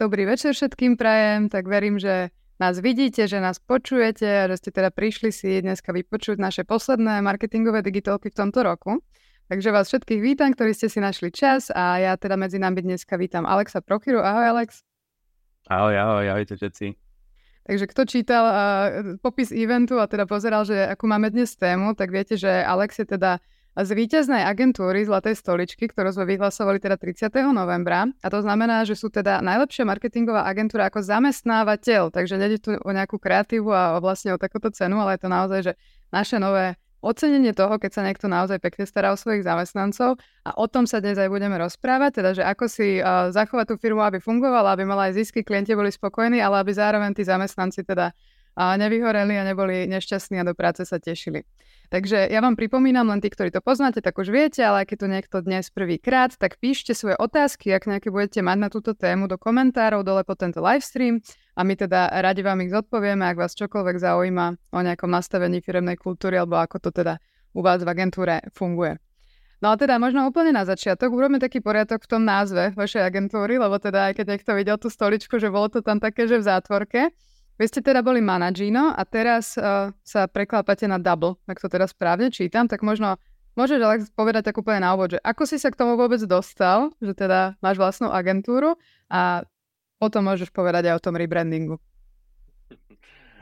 Dobrý večer všetkým prajem, tak verím, že nás vidíte, že nás počujete a že ste teda prišli si dneska vypočuť naše posledné marketingové digitálky v tomto roku. Takže vás všetkých vítam, ktorí ste si našli čas a ja teda medzi nami dneska vítam Alexa Prokiru. Ahoj Alex. Ahoj, ahoj, ahojte všetci. Takže kto čítal uh, popis eventu a teda pozeral, že akú máme dnes tému, tak viete, že Alex je teda z víťaznej agentúry Zlatej stoličky, ktorú sme vyhlasovali teda 30. novembra. A to znamená, že sú teda najlepšia marketingová agentúra ako zamestnávateľ. Takže nejde tu o nejakú kreatívu a vlastne o takúto cenu, ale je to naozaj, že naše nové ocenenie toho, keď sa niekto naozaj pekne stará o svojich zamestnancov a o tom sa dnes aj budeme rozprávať, teda že ako si uh, zachovať tú firmu, aby fungovala, aby mala aj zisky, klienti boli spokojní, ale aby zároveň tí zamestnanci teda uh, nevyhoreli a neboli nešťastní a do práce sa tešili. Takže ja vám pripomínam, len tí, ktorí to poznáte, tak už viete, ale keď tu niekto dnes prvýkrát, tak píšte svoje otázky, ak nejaké budete mať na túto tému do komentárov dole po tento livestream a my teda radi vám ich zodpovieme, ak vás čokoľvek zaujíma o nejakom nastavení firemnej kultúry alebo ako to teda u vás v agentúre funguje. No a teda možno úplne na začiatok urobíme taký poriadok v tom názve vašej agentúry, lebo teda aj keď niekto videl tú stoličku, že bolo to tam také, že v zátvorke, vy ste teda boli manažino a teraz uh, sa preklápate na double, ak to teraz správne čítam, tak možno môžeš Alex povedať tak úplne na úvod, že ako si sa k tomu vôbec dostal, že teda máš vlastnú agentúru a potom môžeš povedať aj o tom rebrandingu.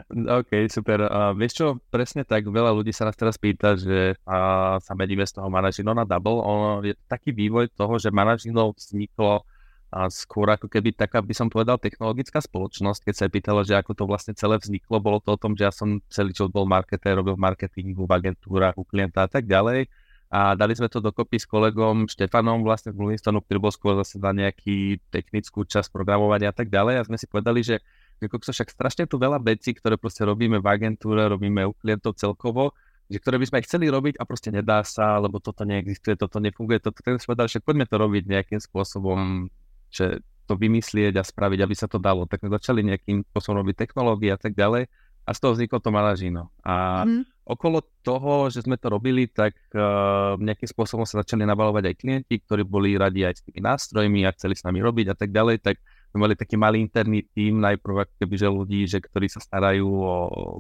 OK, super. Uh, vieš čo, presne tak, veľa ľudí sa nás teraz pýta, že uh, sa meníme z toho manažino na double. Ono je taký vývoj toho, že manažino vzniklo a skôr ako keby taká, by som povedal, technologická spoločnosť, keď sa pýtala, že ako to vlastne celé vzniklo, bolo to o tom, že ja som celý čas bol marketér, robil marketingu, v agentúrach, u klienta a tak ďalej. A dali sme to dokopy s kolegom Štefanom vlastne z Moonstonu, ktorý bol skôr zase na nejaký technickú časť programovania a tak ďalej. A sme si povedali, že sa však strašne tu veľa vecí, ktoré proste robíme v agentúre, robíme u klientov celkovo, že ktoré by sme chceli robiť a proste nedá sa, lebo toto neexistuje, toto nefunguje, toto, tak sme povedali, že poďme to robiť nejakým spôsobom že to vymyslieť a spraviť, aby sa to dalo. Tak sme začali nejakým spôsobom robiť technológie a tak ďalej a z toho vzniklo to Malažino. A mm. okolo toho, že sme to robili, tak uh, nejakým spôsobom sa začali nabalovať aj klienti, ktorí boli radi aj s tými nástrojmi a chceli s nami robiť a tak ďalej, tak sme mali taký malý interný tým, najprv keby, že ľudí, že ktorí sa starajú o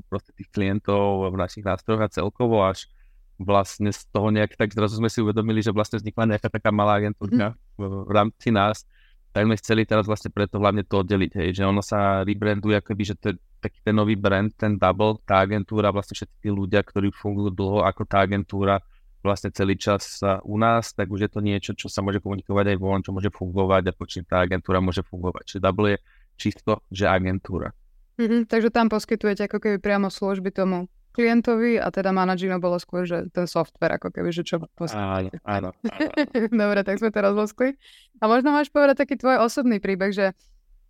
proste tých klientov v našich nástrojoch a celkovo až vlastne z toho nejak tak zrazu sme si uvedomili, že vlastne vznikla nejaká taká malá agentúrka mm. v, v rámci nás, tak sme chceli teraz vlastne preto hlavne to oddeliť, hej, že ono sa rebranduje akoby, že to je taký ten nový brand, ten Double, tá agentúra, vlastne všetci tí ľudia, ktorí fungujú dlho ako tá agentúra, vlastne celý čas u nás, tak už je to niečo, čo sa môže komunikovať aj von, čo môže fungovať a počím tá agentúra môže fungovať. Čiže Double je čisto, že agentúra. Mm-hmm, takže tam poskytujete ako keby priamo služby tomu klientovi a teda manažino bolo skôr, že ten software ako keby, že čo Áno, áno, áno. Dobre, tak sme to rozloskli. A možno máš povedať taký tvoj osobný príbeh, že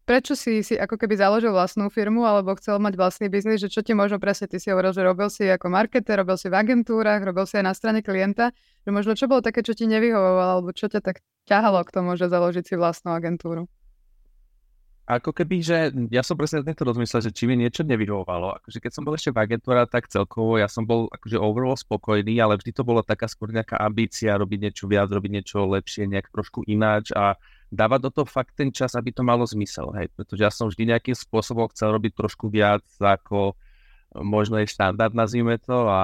prečo si si ako keby založil vlastnú firmu alebo chcel mať vlastný biznis, že čo ti možno presne, ty si hovoril, že robil si ako marketer, robil si v agentúrach, robil si aj na strane klienta, že možno čo bolo také, čo ti nevyhovovalo alebo čo ťa tak ťahalo k tomu, že založiť si vlastnú agentúru? Ako keby, že ja som presne to rozmyslel, že či mi niečo nevyhovovalo. Akože keď som bol ešte v agentúre, tak celkovo ja som bol akože overall spokojný, ale vždy to bola taká skôr nejaká ambícia robiť niečo viac, robiť niečo lepšie, nejak trošku ináč a dávať do toho fakt ten čas, aby to malo zmysel, hej. Pretože ja som vždy nejakým spôsobom chcel robiť trošku viac ako možno je štandard, nazvime to, a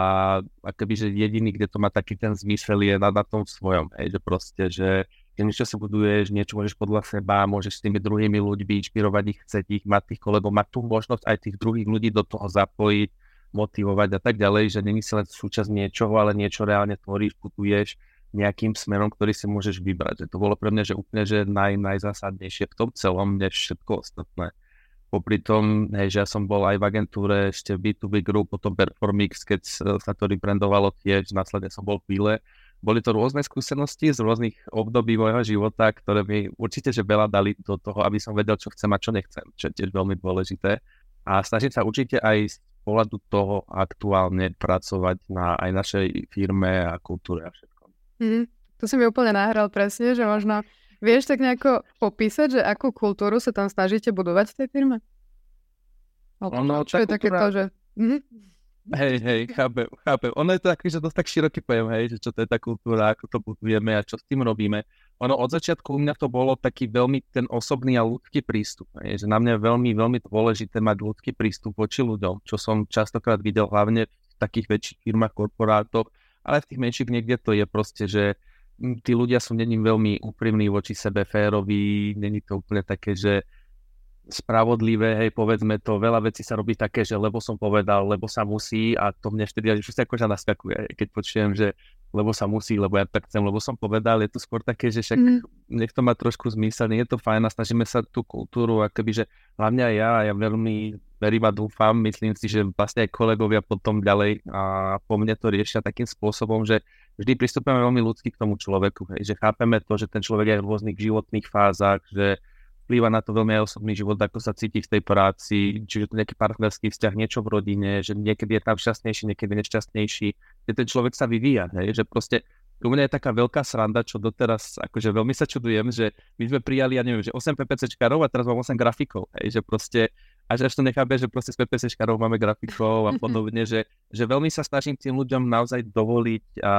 akoby, že jediný, kde to má taký ten zmysel je na, na tom svojom, hej, že proste, že keď niečo si buduješ, niečo môžeš podľa seba, môžeš s tými druhými ľuďmi inšpirovať ich, chceť ich, mať tých kolegov, mať tú možnosť aj tých druhých ľudí do toho zapojiť, motivovať a tak ďalej, že není si len súčasť niečoho, ale niečo reálne tvoríš, putuješ nejakým smerom, ktorý si môžeš vybrať. Že to bolo pre mňa, že úplne že naj, najzásadnejšie v tom celom, než všetko ostatné. Popri tom, hej, že ja som bol aj v agentúre, ešte v B2B Group, potom Performix, keď sa to rebrandovalo tiež, následne som bol v Pile, boli to rôzne skúsenosti z rôznych období môjho života, ktoré mi určite že veľa dali do toho, aby som vedel, čo chcem a čo nechcem, čo je tiež veľmi dôležité. A snažím sa určite aj z pohľadu toho aktuálne pracovať na aj našej firme a kultúre a všetko. Mm, to si mi úplne nahral presne, že možno vieš tak nejako popísať, že akú kultúru sa tam snažíte budovať v tej firme? Ono, čo je kultúra... takéto, že... Mm-hmm. Hej, hej, chápem, chápem. Ono je to taký, že dosť tak široký pojem, hej, že čo to je tá kultúra, ako to budujeme a čo s tým robíme. ono od začiatku u mňa to bolo taký veľmi ten osobný a ľudský prístup. Je, že na mňa je veľmi, veľmi dôležité mať ľudský prístup voči ľuďom, čo som častokrát videl hlavne v takých väčších firmách, korporátoch, ale v tých menších niekde to je proste, že hm, tí ľudia sú není veľmi úprimní voči sebe, féroví, není to úplne také, že spravodlivé, hej, povedzme to, veľa vecí sa robí také, že lebo som povedal, lebo sa musí a to mne vtedy že akože naskakuje, keď počujem, že lebo sa musí, lebo ja tak chcem, lebo som povedal, je to skôr také, že však mm. nech to má trošku zmysel, nie je to fajn a snažíme sa tú kultúru, akoby, že hlavne aj ja, ja veľmi verím a dúfam, myslím si, že vlastne aj kolegovia potom ďalej a po mne to riešia takým spôsobom, že vždy pristupujeme veľmi ľudsky k tomu človeku, hej, že chápeme to, že ten človek je v rôznych životných fázach, že vplýva na to veľmi aj osobný život, ako sa cíti v tej práci, čiže to nejaký partnerský vzťah, niečo v rodine, že niekedy je tam šťastnejší, niekedy nešťastnejší, že ten človek sa vyvíja, hej, že proste u mňa je taká veľká sranda, čo doteraz, akože veľmi sa čudujem, že my sme prijali, ja neviem, že 8 PPCčkarov a teraz mám 8 grafikov, hej, že proste až až to nechápe, že proste s PPCčkarov máme grafikov a podobne, že, že veľmi sa snažím tým ľuďom naozaj dovoliť a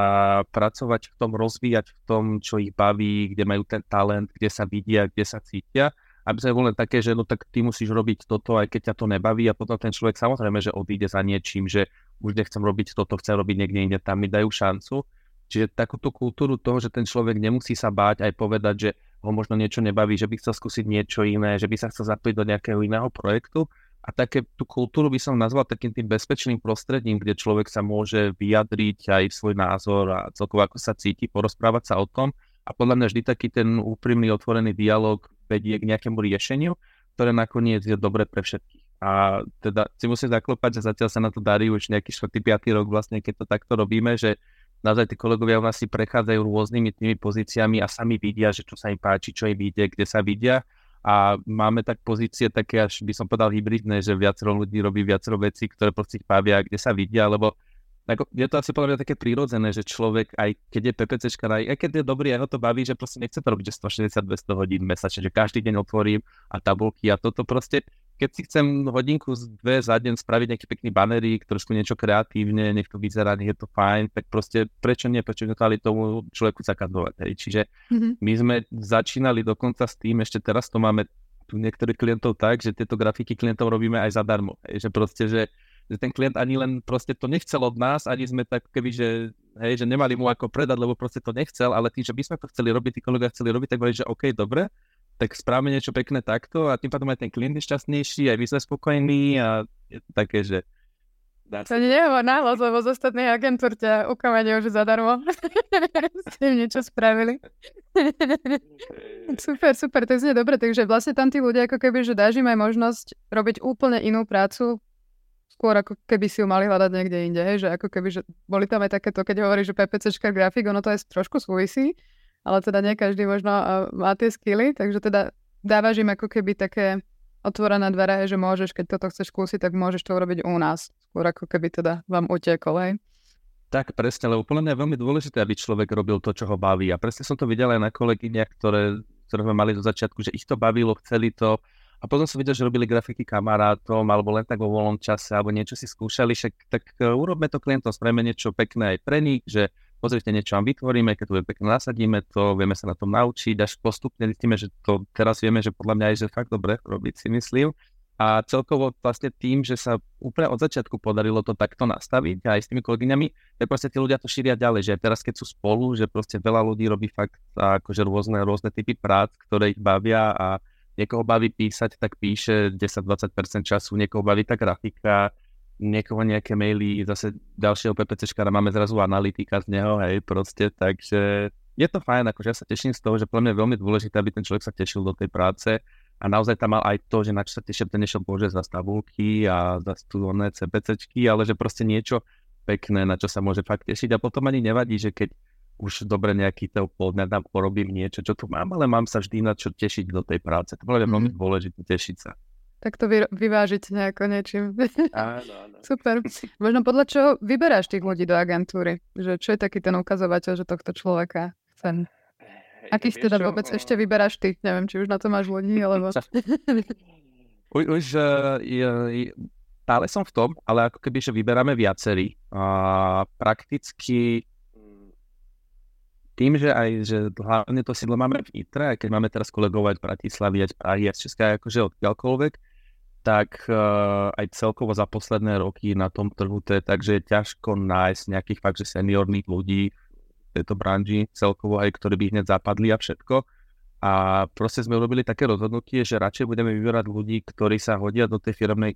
pracovať v tom, rozvíjať v tom, čo ich baví, kde majú ten talent, kde sa vidia, kde sa cítia aby sme boli také, že no tak ty musíš robiť toto, aj keď ťa to nebaví a potom ten človek samozrejme, že odíde za niečím, že už nechcem robiť toto, chcem robiť niekde inde, tam mi dajú šancu. Čiže takúto kultúru toho, že ten človek nemusí sa báť aj povedať, že ho možno niečo nebaví, že by chcel skúsiť niečo iné, že by sa chcel zapojiť do nejakého iného projektu. A také tú kultúru by som nazval takým tým bezpečným prostredím, kde človek sa môže vyjadriť aj svoj názor a celkovo ako sa cíti, porozprávať sa o tom. A podľa mňa vždy taký ten úprimný, otvorený dialog vedie k nejakému riešeniu, ktoré nakoniec je dobre pre všetkých. A teda si musím zaklopať, že zatiaľ sa na to darí už nejaký 4. 5. rok vlastne, keď to takto robíme, že naozaj tí kolegovia u nás si prechádzajú rôznymi tými pozíciami a sami vidia, že čo sa im páči, čo im ide, kde sa vidia. A máme tak pozície také až by som povedal hybridné, že viacero ľudí robí viacero vecí, ktoré proste ich bavia, kde sa vidia, lebo ako, je to asi podľa mňa také prírodzené, že človek, aj keď je PPCčka, aj, aj keď je dobrý, aj ho to baví, že proste nechce to robiť 160-200 hodín mesačne, že každý deň otvorím a tabulky a toto proste keď si chcem hodinku, dve za deň spraviť nejaký pekný banerík, trošku niečo kreatívne, nech to vyzerá, nech je to fajn, tak proste prečo nie, prečo nechali tomu človeku zakazovať. Hej. Čiže mm-hmm. my sme začínali dokonca s tým, ešte teraz to máme tu niektorých klientov tak, že tieto grafiky klientov robíme aj zadarmo. Hej. Že proste, že, že ten klient ani len proste to nechcel od nás, ani sme tak keby, že, hej, že nemali mu ako predať, lebo proste to nechcel, ale tým, že my sme to chceli robiť, tí kolegovia chceli robiť, tak boli, že OK, dobre, tak správame niečo pekné takto a tým pádom aj ten klient je šťastnejší, aj vy sme spokojní a je to také, že to nie je náhľad, lebo z ostatných agentúr ťa ukamania už zadarmo. S tým niečo spravili. super, super, to znie dobre. Takže vlastne tam tí ľudia ako keby, že dáš im aj možnosť robiť úplne inú prácu, skôr ako keby si ju mali hľadať niekde inde, hej? že ako keby, že boli tam aj takéto, keď hovorí, že PPCčka grafik, ono to aj trošku súvisí, ale teda nie každý možno má tie skily, takže teda dávaš im ako keby také otvorené dvere, že môžeš, keď toto chceš skúsiť, tak môžeš to urobiť u nás. Skôr ako keby teda vám utiekol, hej? Tak presne, lebo úplne je veľmi dôležité, aby človek robil to, čo ho baví. A presne som to videl aj na kolegyniach, ktoré, ktoré sme mali do začiatku, že ich to bavilo, chceli to. A potom som videl, že robili grafiky kamarátom, alebo len tak vo voľnom čase, alebo niečo si skúšali, však tak uh, urobme to klientom, spravíme niečo pekné aj pre nich, že pozrite, niečo vám vytvoríme, keď to bude pekne nasadíme to, vieme sa na tom naučiť, až postupne zistíme, že to teraz vieme, že podľa mňa je, že fakt dobre robiť si myslím. A celkovo vlastne tým, že sa úplne od začiatku podarilo to takto nastaviť aj s tými kolegyňami, tak proste tí ľudia to šíria ďalej, že teraz keď sú spolu, že proste veľa ľudí robí fakt akože rôzne, rôzne typy prác, ktoré ich bavia a niekoho baví písať, tak píše 10-20% času, niekoho baví tá grafika, niekoho nejaké maily, zase ďalšieho PPCčkára máme zrazu analytika z neho, hej, proste, takže je to fajn, akože ja sa teším z toho, že pre mňa je veľmi dôležité, aby ten človek sa tešil do tej práce a naozaj tam mal aj to, že na čo sa tešil, ten nešiel bože za tabulky a za studované CPCčky, ale že proste niečo pekné, na čo sa môže fakt tešiť a potom ani nevadí, že keď už dobre nejaký to pol dňa tam porobím niečo, čo tu mám, ale mám sa vždy na čo tešiť do tej práce. To bolo mm-hmm. veľmi dôležité tešiť sa tak to vy, vyvážiť nejako niečím. Áno, áno. Super. Možno podľa čoho vyberáš tých ľudí do agentúry? Že čo je taký ten ukazovateľ, že tohto človeka chcem? Akých teda vôbec ešte vyberáš ty? Neviem, či už na to máš ľudí, alebo... už, už uh, je, stále som v tom, ale ako keby, že vyberáme viacerí. A prakticky tým, že aj, že hlavne to sídlo máme v Nitre, aj keď máme teraz kolegovať Bratislavy, aj Prahy, aj z Česka, akože odkiaľkoľvek, tak uh, aj celkovo za posledné roky na tom trhu to je tak, že je ťažko nájsť nejakých fakt, že seniorných ľudí v tejto branži celkovo aj, ktorí by hneď zapadli a všetko. A proste sme urobili také rozhodnutie, že radšej budeme vyberať ľudí, ktorí sa hodia do tej firmnej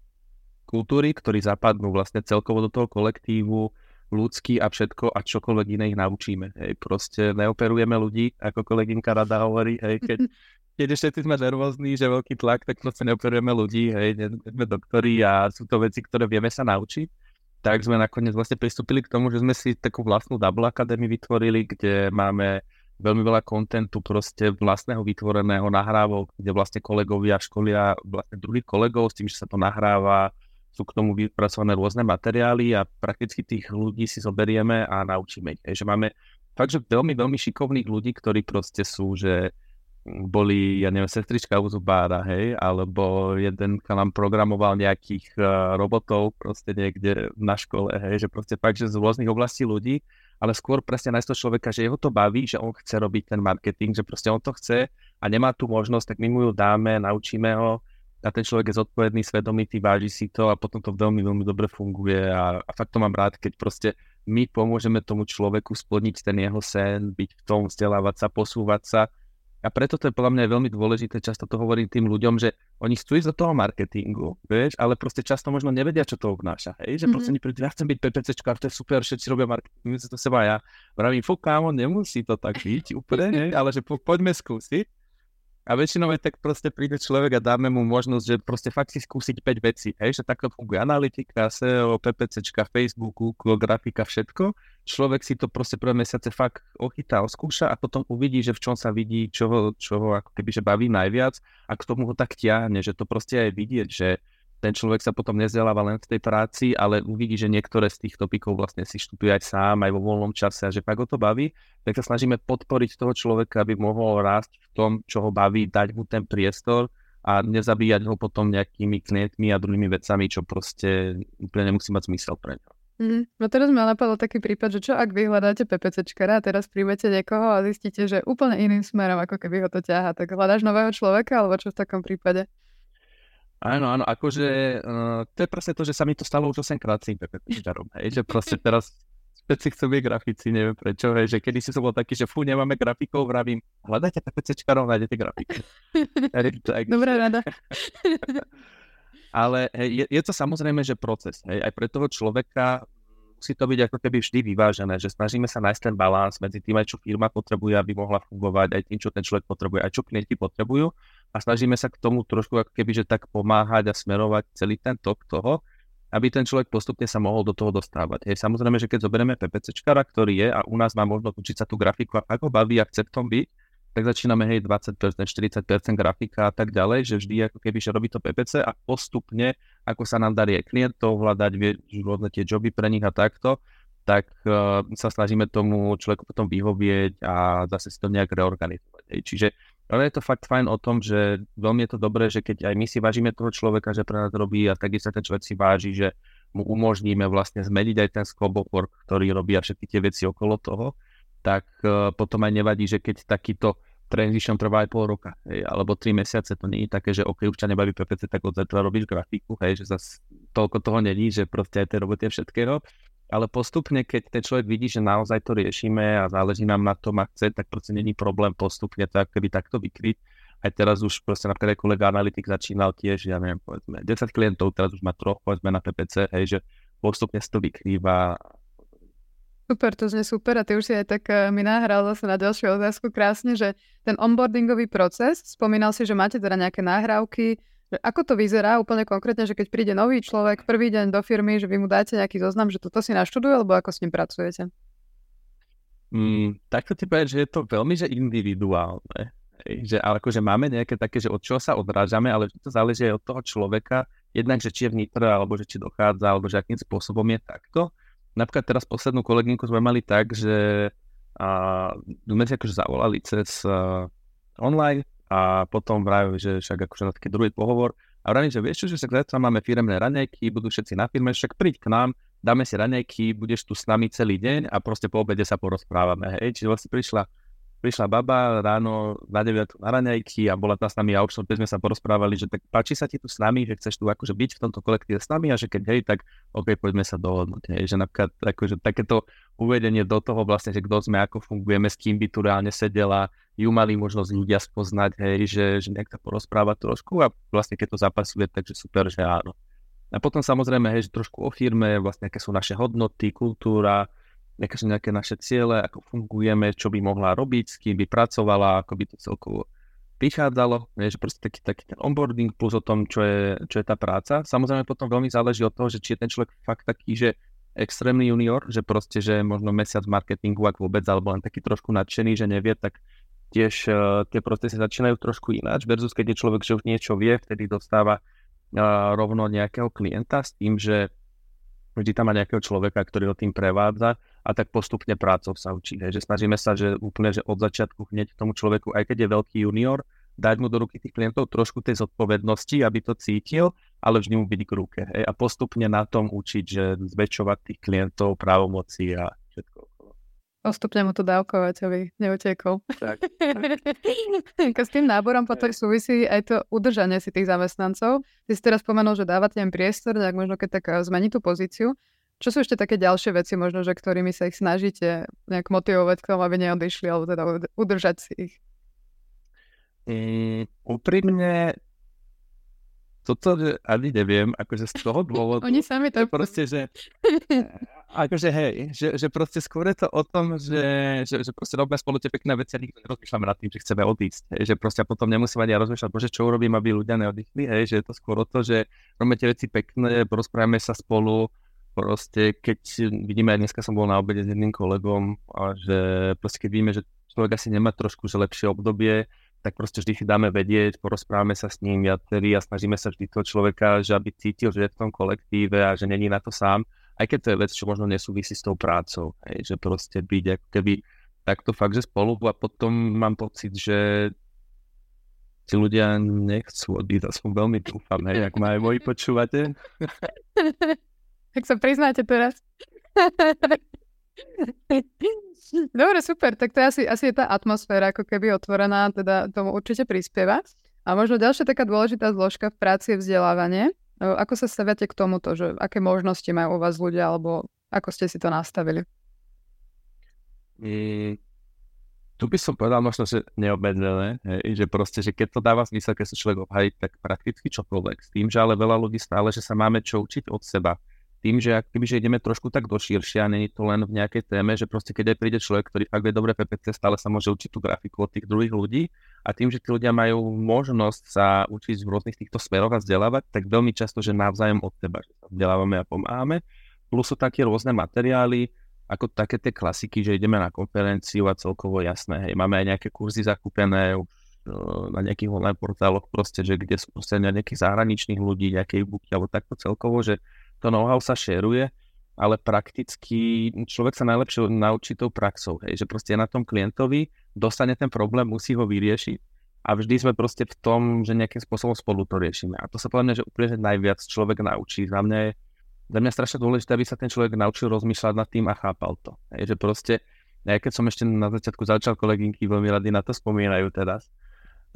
kultúry, ktorí zapadnú vlastne celkovo do toho kolektívu, ľudský a všetko a čokoľvek iné ich naučíme. Hej, proste neoperujeme ľudí, ako kolegynka rada hovorí, hej, keď keď ešte sme nervózni, že veľký tlak, tak proste neoperujeme ľudí, hej, sme doktori a sú to veci, ktoré vieme sa naučiť. Tak sme nakoniec vlastne pristúpili k tomu, že sme si takú vlastnú Double Academy vytvorili, kde máme veľmi veľa kontentu proste vlastného vytvoreného nahrávok, kde vlastne kolegovia školia vlastne druhých kolegov s tým, že sa to nahráva, sú k tomu vypracované rôzne materiály a prakticky tých ľudí si zoberieme a naučíme ich. Že máme fakt, že veľmi, veľmi šikovných ľudí, ktorí proste sú, že boli, ja neviem, sestrička u zubára, hej, alebo jeden nám programoval nejakých uh, robotov proste niekde na škole, hej, že proste fakt, že z rôznych oblastí ľudí, ale skôr presne nájsť toho človeka, že jeho to baví, že on chce robiť ten marketing, že proste on to chce a nemá tu možnosť, tak my mu ju dáme, naučíme ho a ten človek je zodpovedný, svedomitý, váži si to a potom to veľmi, veľmi dobre funguje a, a fakt to mám rád, keď proste my pomôžeme tomu človeku splniť ten jeho sen, byť v tom, vzdelávať sa, posúvať sa a preto to je podľa mňa veľmi dôležité, často to hovorím tým ľuďom, že oni chcú ísť do toho marketingu, vieš, ale proste často možno nevedia, čo to obnáša, hej, že mm-hmm. proste neprídu, ja chcem byť PPCčka, to je super, všetci robia marketing, to seba ja. Vravím, fú, kámo, nemusí to tak byť úplne, hej, ale že po, poďme skúsiť. A väčšinou je tak proste príde človek a dáme mu možnosť, že proste fakt si skúsiť 5 vecí, hej, že takto funguje analytika, SEO, PPCčka, Facebooku, grafika, všetko. Človek si to proste prvé mesiace fakt ochytá, oskúša a potom uvidí, že v čom sa vidí, čo ho, čo ho ako keby že baví najviac a k tomu ho tak ťahne, že to proste aj vidieť, že ten človek sa potom nezdeláva len v tej práci, ale uvidí, že niektoré z tých topikov vlastne si študuje aj sám, aj vo voľnom čase a že pak ho to baví, tak sa snažíme podporiť toho človeka, aby mohol rásť v tom, čo ho baví, dať mu ten priestor a nezabíjať ho potom nejakými klientmi a druhými vecami, čo proste úplne nemusí mať zmysel pre ňo. Mm, no teraz ma napadlo taký prípad, že čo ak vy hľadáte PPCčkara a teraz príjmete niekoho a zistíte, že úplne iným smerom, ako keby ho to ťaha, tak hľadáš nového človeka alebo čo v takom prípade? Áno, áno, akože uh, to je presne to, že sa mi to stalo už 8 krát s PPCčarom, hej, že proste teraz všetci chcú byť grafici, neviem prečo, hej, že kedy si som bol taký, že fú, nemáme grafikov, vravím, hľadajte PPCčkarov, nájdete grafiky. tak... Dobrá rada. Ale hej, je, je to samozrejme, že proces, hej, aj pre toho človeka musí to byť ako keby vždy vyvážené, že snažíme sa nájsť ten balans medzi tým, aj čo firma potrebuje, aby mohla fungovať, aj tým, čo ten človek potrebuje, aj čo klienti potrebujú a snažíme sa k tomu trošku ako keby, že tak pomáhať a smerovať celý ten tok toho, aby ten človek postupne sa mohol do toho dostávať. Hej, samozrejme, že keď zoberieme PPCčkara, ktorý je a u nás má možnosť učiť sa tú grafiku a ak ho baví a chce v tom byť, tak začíname hej 20%, 40% grafika a tak ďalej, že vždy ako keby, že robí to PPC a postupne, ako sa nám darí klientov hľadať, vie, rôzne tie joby pre nich a takto, tak uh, sa snažíme tomu človeku potom vyhovieť a zase si to nejak reorganizovať. Hej. Čiže ale je to fakt fajn o tom, že veľmi je to dobré, že keď aj my si vážime toho človeka, že pre nás robí a takisto ten človek si váži, že mu umožníme vlastne zmeniť aj ten scope ktorý robí a všetky tie veci okolo toho, tak uh, potom aj nevadí, že keď takýto transition trvá aj pol roka, hej, alebo tri mesiace, to nie je také, že OK, už ťa nebaví PPC, tak od zajtra robíš grafiku, hej, že zase toľko toho není, že proste aj tej roboty všetkého, ale postupne, keď ten človek vidí, že naozaj to riešime a záleží nám na tom a chce, tak proste není problém postupne to keby takto vykryť. Aj teraz už proste napríklad kolega analytik začínal tiež, ja neviem, povedzme 10 klientov, teraz už má troch, povedzme na PPC, hej, že postupne sa to vykrýva. Super, to znie super a ty už si aj tak uh, mi nahral zase na ďalšiu otázku krásne, že ten onboardingový proces, spomínal si, že máte teda nejaké náhrávky, ako to vyzerá úplne konkrétne, že keď príde nový človek prvý deň do firmy, že vy mu dáte nejaký zoznam, že toto si naštuduje, alebo ako s ním pracujete? Mm, takto ti povedať, že je to veľmi že individuálne. Že, ale akože máme nejaké také, že od čoho sa odrážame, ale to záleží aj od toho človeka, jednak, že či je vnitro, alebo že či dochádza, alebo že akým spôsobom je takto. Napríklad teraz poslednú kolegynku sme mali tak, že a, sme si akože zavolali cez uh, online a potom vravím, že však akože na taký druhý pohovor a vravím, že vieš čo, že sa zajtra máme firemné raňajky, budú všetci na firme, však príď k nám, dáme si raňajky, budeš tu s nami celý deň a proste po obede sa porozprávame. Hej. Čiže vlastne prišla prišla baba ráno na 9 na raňajky a bola tam s nami a už sme sa porozprávali, že tak páči sa ti tu s nami, že chceš tu akože byť v tomto kolektíve s nami a že keď hej, tak OK, poďme sa dohodnúť. Hej, že napríklad akože takéto uvedenie do toho vlastne, že kto sme, ako fungujeme, s kým by tu reálne sedela, ju mali možnosť ľudia spoznať, hej, že, že nejak sa porozprávať trošku a vlastne keď to zapasuje, takže super, že áno. A potom samozrejme, hej, že trošku o firme, vlastne aké sú naše hodnoty, kultúra, aké sú nejaké naše ciele, ako fungujeme, čo by mohla robiť, s kým by pracovala, ako by to celkovo vychádzalo, že proste taký, taký ten onboarding plus o tom, čo je, čo je tá práca. Samozrejme potom veľmi záleží od toho, že či je ten človek fakt taký, že extrémny junior, že proste, že možno mesiac marketingu, ak vôbec, alebo len taký trošku nadšený, že nevie, tak tiež uh, tie procesy začínajú trošku ináč, versus keď je človek, že už niečo vie, vtedy dostáva uh, rovno nejakého klienta s tým, že vždy tam má nejakého človeka, ktorý ho tým prevádza a tak postupne prácou sa učí. Hej. Že snažíme sa, že úplne že od začiatku hneď tomu človeku, aj keď je veľký junior, dať mu do ruky tých klientov trošku tej zodpovednosti, aby to cítil, ale vždy mu byť k ruke. Hej. A postupne na tom učiť, že zväčšovať tých klientov, právomoci a všetko. Postupne mu to dávkovať, aby neutekol. Tak. S tým náborom potom súvisí aj to udržanie si tých zamestnancov. Ty si teraz spomenul, že dávate im priestor, tak možno keď tak eh, zmení tú pozíciu. Čo sú ešte také ďalšie veci, možno, že ktorými sa ich snažíte nejak motivovať k tomu, aby neodišli, alebo teda udržať si ich? Mm, úprimne, toto ani neviem, akože z toho dôvodu. Oni sami to... Proste, že akože hej, že, že proste skôr je to o tom, že, že, že proste robíme spolu tie pekné veci a nikto nerozmýšľame nad tým, že chceme odísť. Hej, že proste potom nemusíme ani rozmýšľať, bože, čo urobím, aby ľudia neodišli. Hej, že je to skôr o to, že robíme tie veci pekné, porozprávame sa spolu, proste keď vidíme, aj dneska som bol na obede s jedným kolegom a že proste keď vidíme, že človek asi nemá trošku že lepšie obdobie, tak proste vždy si dáme vedieť, porozprávame sa s ním viacerí a snažíme sa vždy toho človeka, že aby cítil, že je v tom kolektíve a že není na to sám, aj keď to je vec, čo možno nesúvisí s tou prácou, hej, že proste byť ako keby takto fakt, že spolu a potom mám pocit, že tí ľudia nechcú odísť, aspoň veľmi dúfam, hej, ak ma aj moji počúvate. Tak sa priznáte teraz. Dobre, super, tak to asi, asi je tá atmosféra ako keby otvorená, teda tomu určite prispieva. A možno ďalšia taká dôležitá zložka v práci je vzdelávanie. Ako sa staviate k tomuto, že aké možnosti majú u vás ľudia, alebo ako ste si to nastavili? Mm, tu by som povedal možno, že neobmedzené, že proste, že keď to dáva zmysel, keď sa človek obhají, tak prakticky čokoľvek. S tým, že ale veľa ľudí stále, že sa máme čo učiť od seba tým, že ak keby, že ideme trošku tak do širšia, není to len v nejakej téme, že proste keď aj príde človek, ktorý fakt vie dobre PPC, stále sa môže učiť tú grafiku od tých druhých ľudí a tým, že tí ľudia majú možnosť sa učiť v rôznych týchto smeroch a vzdelávať, tak veľmi často, že navzájom od teba, že sa vzdelávame a pomáhame. Plus sú také rôzne materiály, ako také tie klasiky, že ideme na konferenciu a celkovo jasné, hej, máme aj nejaké kurzy zakúpené e, na nejakých online portáloch proste, že kde sú proste nejakých zahraničných ľudí, nejaké e-booky alebo takto celkovo, že to know-how sa šeruje, ale prakticky človek sa najlepšie naučí tou praxou, hej, že proste na tom klientovi, dostane ten problém, musí ho vyriešiť a vždy sme proste v tom, že nejakým spôsobom spolu to riešime. A to sa povedať, že úplne najviac človek naučí. Za mňa je za mňa strašne dôležité, aby sa ten človek naučil rozmýšľať nad tým a chápal to. Hej, že proste, ja keď som ešte na začiatku začal kolegynky, veľmi rady na to spomínajú teraz,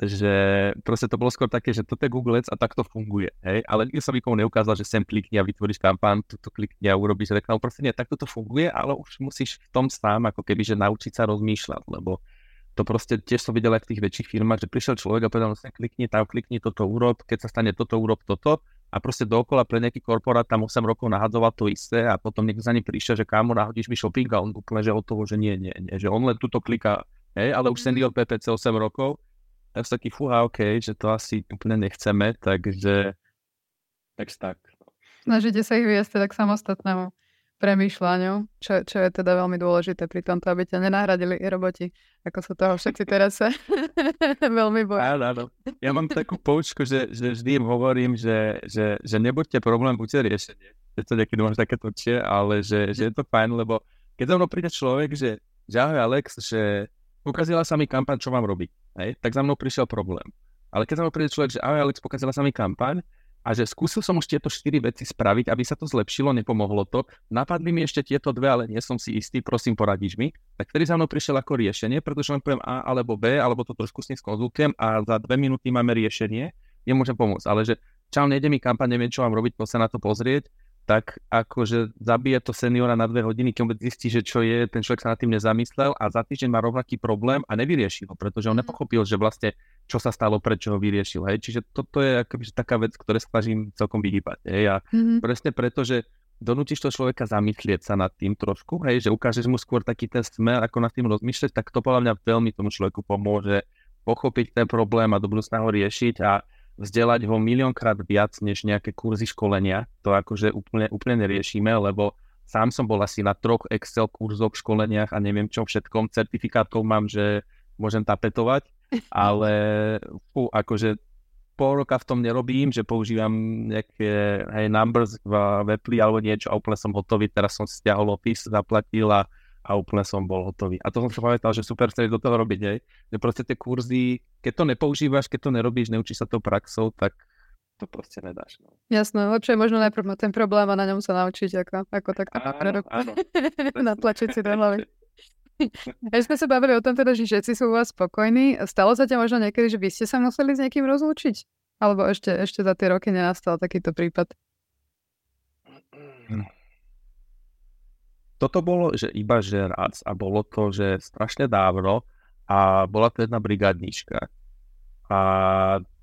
že proste to bolo skôr také, že toto je Google Ads a takto funguje, hej, ale nikto som nikomu neukázal, že sem klikni a vytvoríš kampán, tuto klikni a urobíš reklamu, proste nie, takto to funguje, ale už musíš v tom sám, ako keby, že naučiť sa rozmýšľať, lebo to proste tiež som videl aj v tých väčších firmách, že prišiel človek a povedal, že klikni tam, klikni toto, urob, keď sa stane toto, urob toto. A proste dookola pre nejaký korporát tam 8 rokov nahadzoval to isté a potom niekto za ním prišiel, že kámo, nahodíš mi shopping. A on úplne, že od toho, že nie, nie, nie, že on len tuto kliká, hej, ale už senior PPC 8 rokov ja som taký, fúha, OK, že to asi úplne nechceme, takže, takže tak. Snažíte sa ich viesť teda k samostatnému premýšľaniu, čo, čo je teda veľmi dôležité pri tomto, aby ťa nenahradili roboti, ako sa toho všetci teraz veľmi bojí. Áno, áno. Ja mám takú poučku, že, že vždy im hovorím, že, že, že nebuďte problém, buďte riešenie. Je to niekedy možno také točie, ale že, že je to fajn, lebo keď za mnou príde človek, že, že ahoj Alex, že ukázala sa mi kampaň, čo mám robiť hej, tak za mnou prišiel problém. Ale keď sa mnou príde človek, že ahoj Alex, pokazila sa mi kampaň, a že skúsil som už tieto štyri veci spraviť, aby sa to zlepšilo, nepomohlo to. Napadli mi ešte tieto dve, ale nie som si istý, prosím, poradíš mi. Tak vtedy za mnou prišiel ako riešenie, pretože len poviem A alebo B, alebo to trošku s ním skonzultujem a za dve minúty máme riešenie, nemôžem pomôcť. Ale že čau, nejde mi kampaň, neviem, čo mám robiť, poď sa na to pozrieť, tak akože zabije to seniora na dve hodiny, keď zistí, že čo je, ten človek sa nad tým nezamyslel a za týždeň má rovnaký problém a nevyrieši ho, pretože on mhm. nepochopil, že vlastne čo sa stalo, prečo ho vyriešil. Hej. Čiže toto je akoby taká vec, ktoré sa snažím celkom vyhýbať. Hej. A mm-hmm. presne preto, že donútiš toho človeka zamyslieť sa nad tým trošku, hej, že ukážeš mu skôr taký ten smer, ako nad tým rozmýšľať, tak to podľa mňa veľmi tomu človeku pomôže pochopiť ten problém a do budúcna ho riešiť a vzdelať ho miliónkrát viac než nejaké kurzy školenia. To akože úplne, úplne neriešime, lebo sám som bol asi na troch Excel kurzoch, školeniach a neviem čo všetkom. Certifikátov mám, že môžem tapetovať, ale fú, akože pol roka v tom nerobím, že používam nejaké hej, numbers v, Apple alebo niečo a úplne som hotový. Teraz som si stiahol Office, zaplatil a a úplne som bol hotový. A to som si pamätal, že super chceš do toho robiť, hej. Že proste tie kurzy, keď to nepoužívaš, keď to nerobíš, neučíš sa to praxou, tak to proste nedáš. No. Jasné, lepšie je možno najprv mať ten problém a na ňom sa naučiť, ako, ako tak áno, áno. natlačiť si do hlavy. Ja sme sa bavili o tom teda, že všetci sú u vás spokojní. Stalo sa ťa možno niekedy, že vy ste sa museli s niekým rozlúčiť? Alebo ešte, ešte za tie roky nenastal takýto prípad? Toto bolo, že iba že raz a bolo to, že strašne dávno a bola to jedna brigádnička. A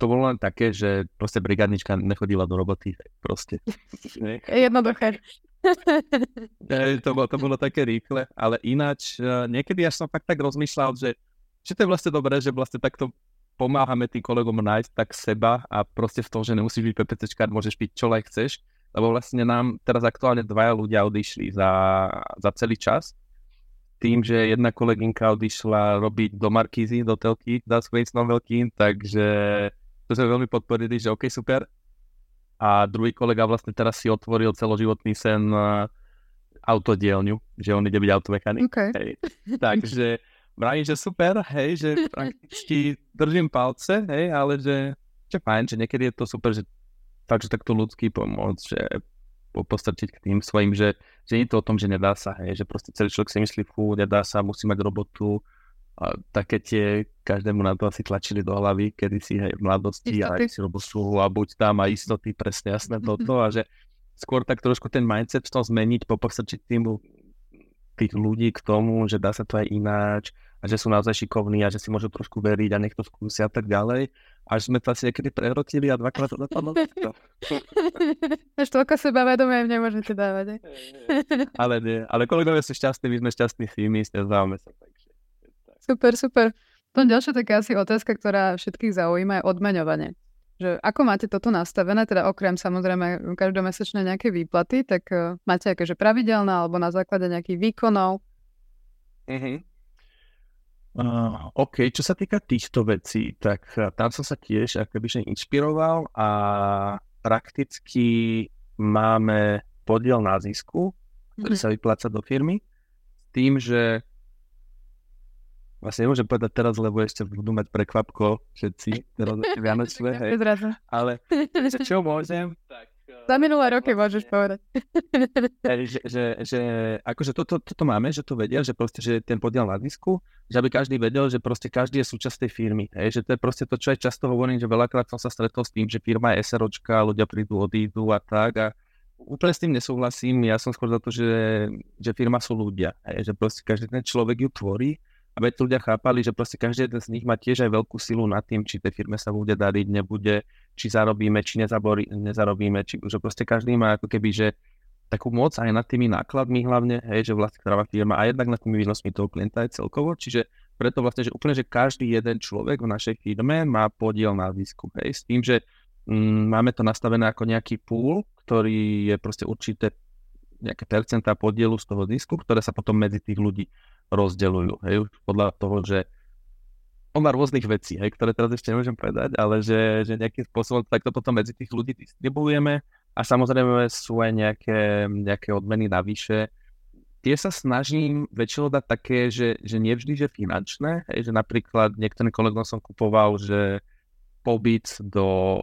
to bolo len také, že proste brigádnička nechodila do roboty, proste. Jednoduché. to, bolo, to bolo také rýchle, ale ináč e, niekedy až som fakt tak rozmýšľal, že, že to je vlastne dobré, že vlastne takto pomáhame tým kolegom nájsť tak seba a proste v tom, že nemusíš byť PPCčkár, môžeš byť čo len chceš lebo vlastne nám teraz aktuálne dvaja ľudia odišli za, za celý čas. Tým, že jedna kolegynka odišla robiť do Markízy, do telky svojím snom veľkým, takže to sme veľmi podporili, že OK, super. A druhý kolega vlastne teraz si otvoril celoživotný sen uh, autodielňu, že on ide byť automechanik. Okay. Hej. Takže vravím, že super, hej, že prakticky držím palce, hej, ale že, že fajn, že niekedy je to super, že takže takto ľudský pomôcť, že postrčiť k tým svojim, že, že nie je to o tom, že nedá sa, hej, že proste celý človek si myslí, fú, nedá sa, musí mať robotu, a také tie každému na to asi tlačili do hlavy, kedy si hej, v mladosti istoty. a si robotu a buď tam a istoty, presne jasné toto a že skôr tak trošku ten mindset v tom zmeniť, popostrčiť tým tých ľudí k tomu, že dá sa to aj ináč a že sú naozaj šikovní a že si môžu trošku veriť a nech to skúsia a tak ďalej až sme to asi niekedy prehrotili a dvakrát to dopadlo. Až toľko sebavedomia im nemôžete dávať. ale nie, ale kolegovia sú šťastní, my sme šťastní s nimi, nezdávame sa. Takže. Super, super. To ďalšia taká asi otázka, ktorá všetkých zaujíma, je odmeňovanie. Že ako máte toto nastavené, teda okrem samozrejme každomesačné nejaké výplaty, tak uh, máte akéže pravidelné alebo na základe nejakých výkonov? Uh-huh. Uh, OK, čo sa týka týchto vecí, tak uh, tam som sa tiež akoby inšpiroval a prakticky máme podiel na zisku, ktorý mm-hmm. sa vypláca do firmy, s tým, že vlastne nemôžem povedať teraz, lebo ešte budú mať prekvapko všetci, teraz Vianočné, hej, ale čo môžem, tak za minulé roky môžeš povedať. že, že, že akože toto, toto máme, že to vedia, že proste, že ten podiel na disku, že aby každý vedel, že proste každý je súčasť tej firmy. Hej, že to je proste to, čo aj často hovorím, že veľakrát som sa stretol s tým, že firma je SROčka, ľudia prídu, odídu a tak a úplne s tým nesúhlasím. Ja som skôr za to, že, že firma sú ľudia. Hej, že proste každý ten človek ju tvorí aby ľudia chápali, že proste každý jeden z nich má tiež aj veľkú silu nad tým, či tej firme sa bude dariť, nebude, či zarobíme, či nezaborí, nezarobíme, či, že proste každý má ako keby, že takú moc aj nad tými nákladmi hlavne, hej, že vlastne ktorá firma a jednak nad tými výnosmi toho klienta je celkovo, čiže preto vlastne, že úplne, že každý jeden človek v našej firme má podiel na zisku, hej, s tým, že mm, máme to nastavené ako nejaký pool, ktorý je proste určité nejaké percentá podielu z toho zisku, ktoré sa potom medzi tých ľudí rozdeľujú. Hej, podľa toho, že on má rôznych vecí, hej, ktoré teraz ešte nemôžem povedať, ale že, že nejakým spôsobom takto potom medzi tých ľudí distribuujeme a samozrejme sú aj nejaké, nejaké odmeny navyše. Tie sa snažím väčšinou dať také, že, že nevždy, že finančné, hej, že napríklad niektorým kolegom som kupoval, že pobyt do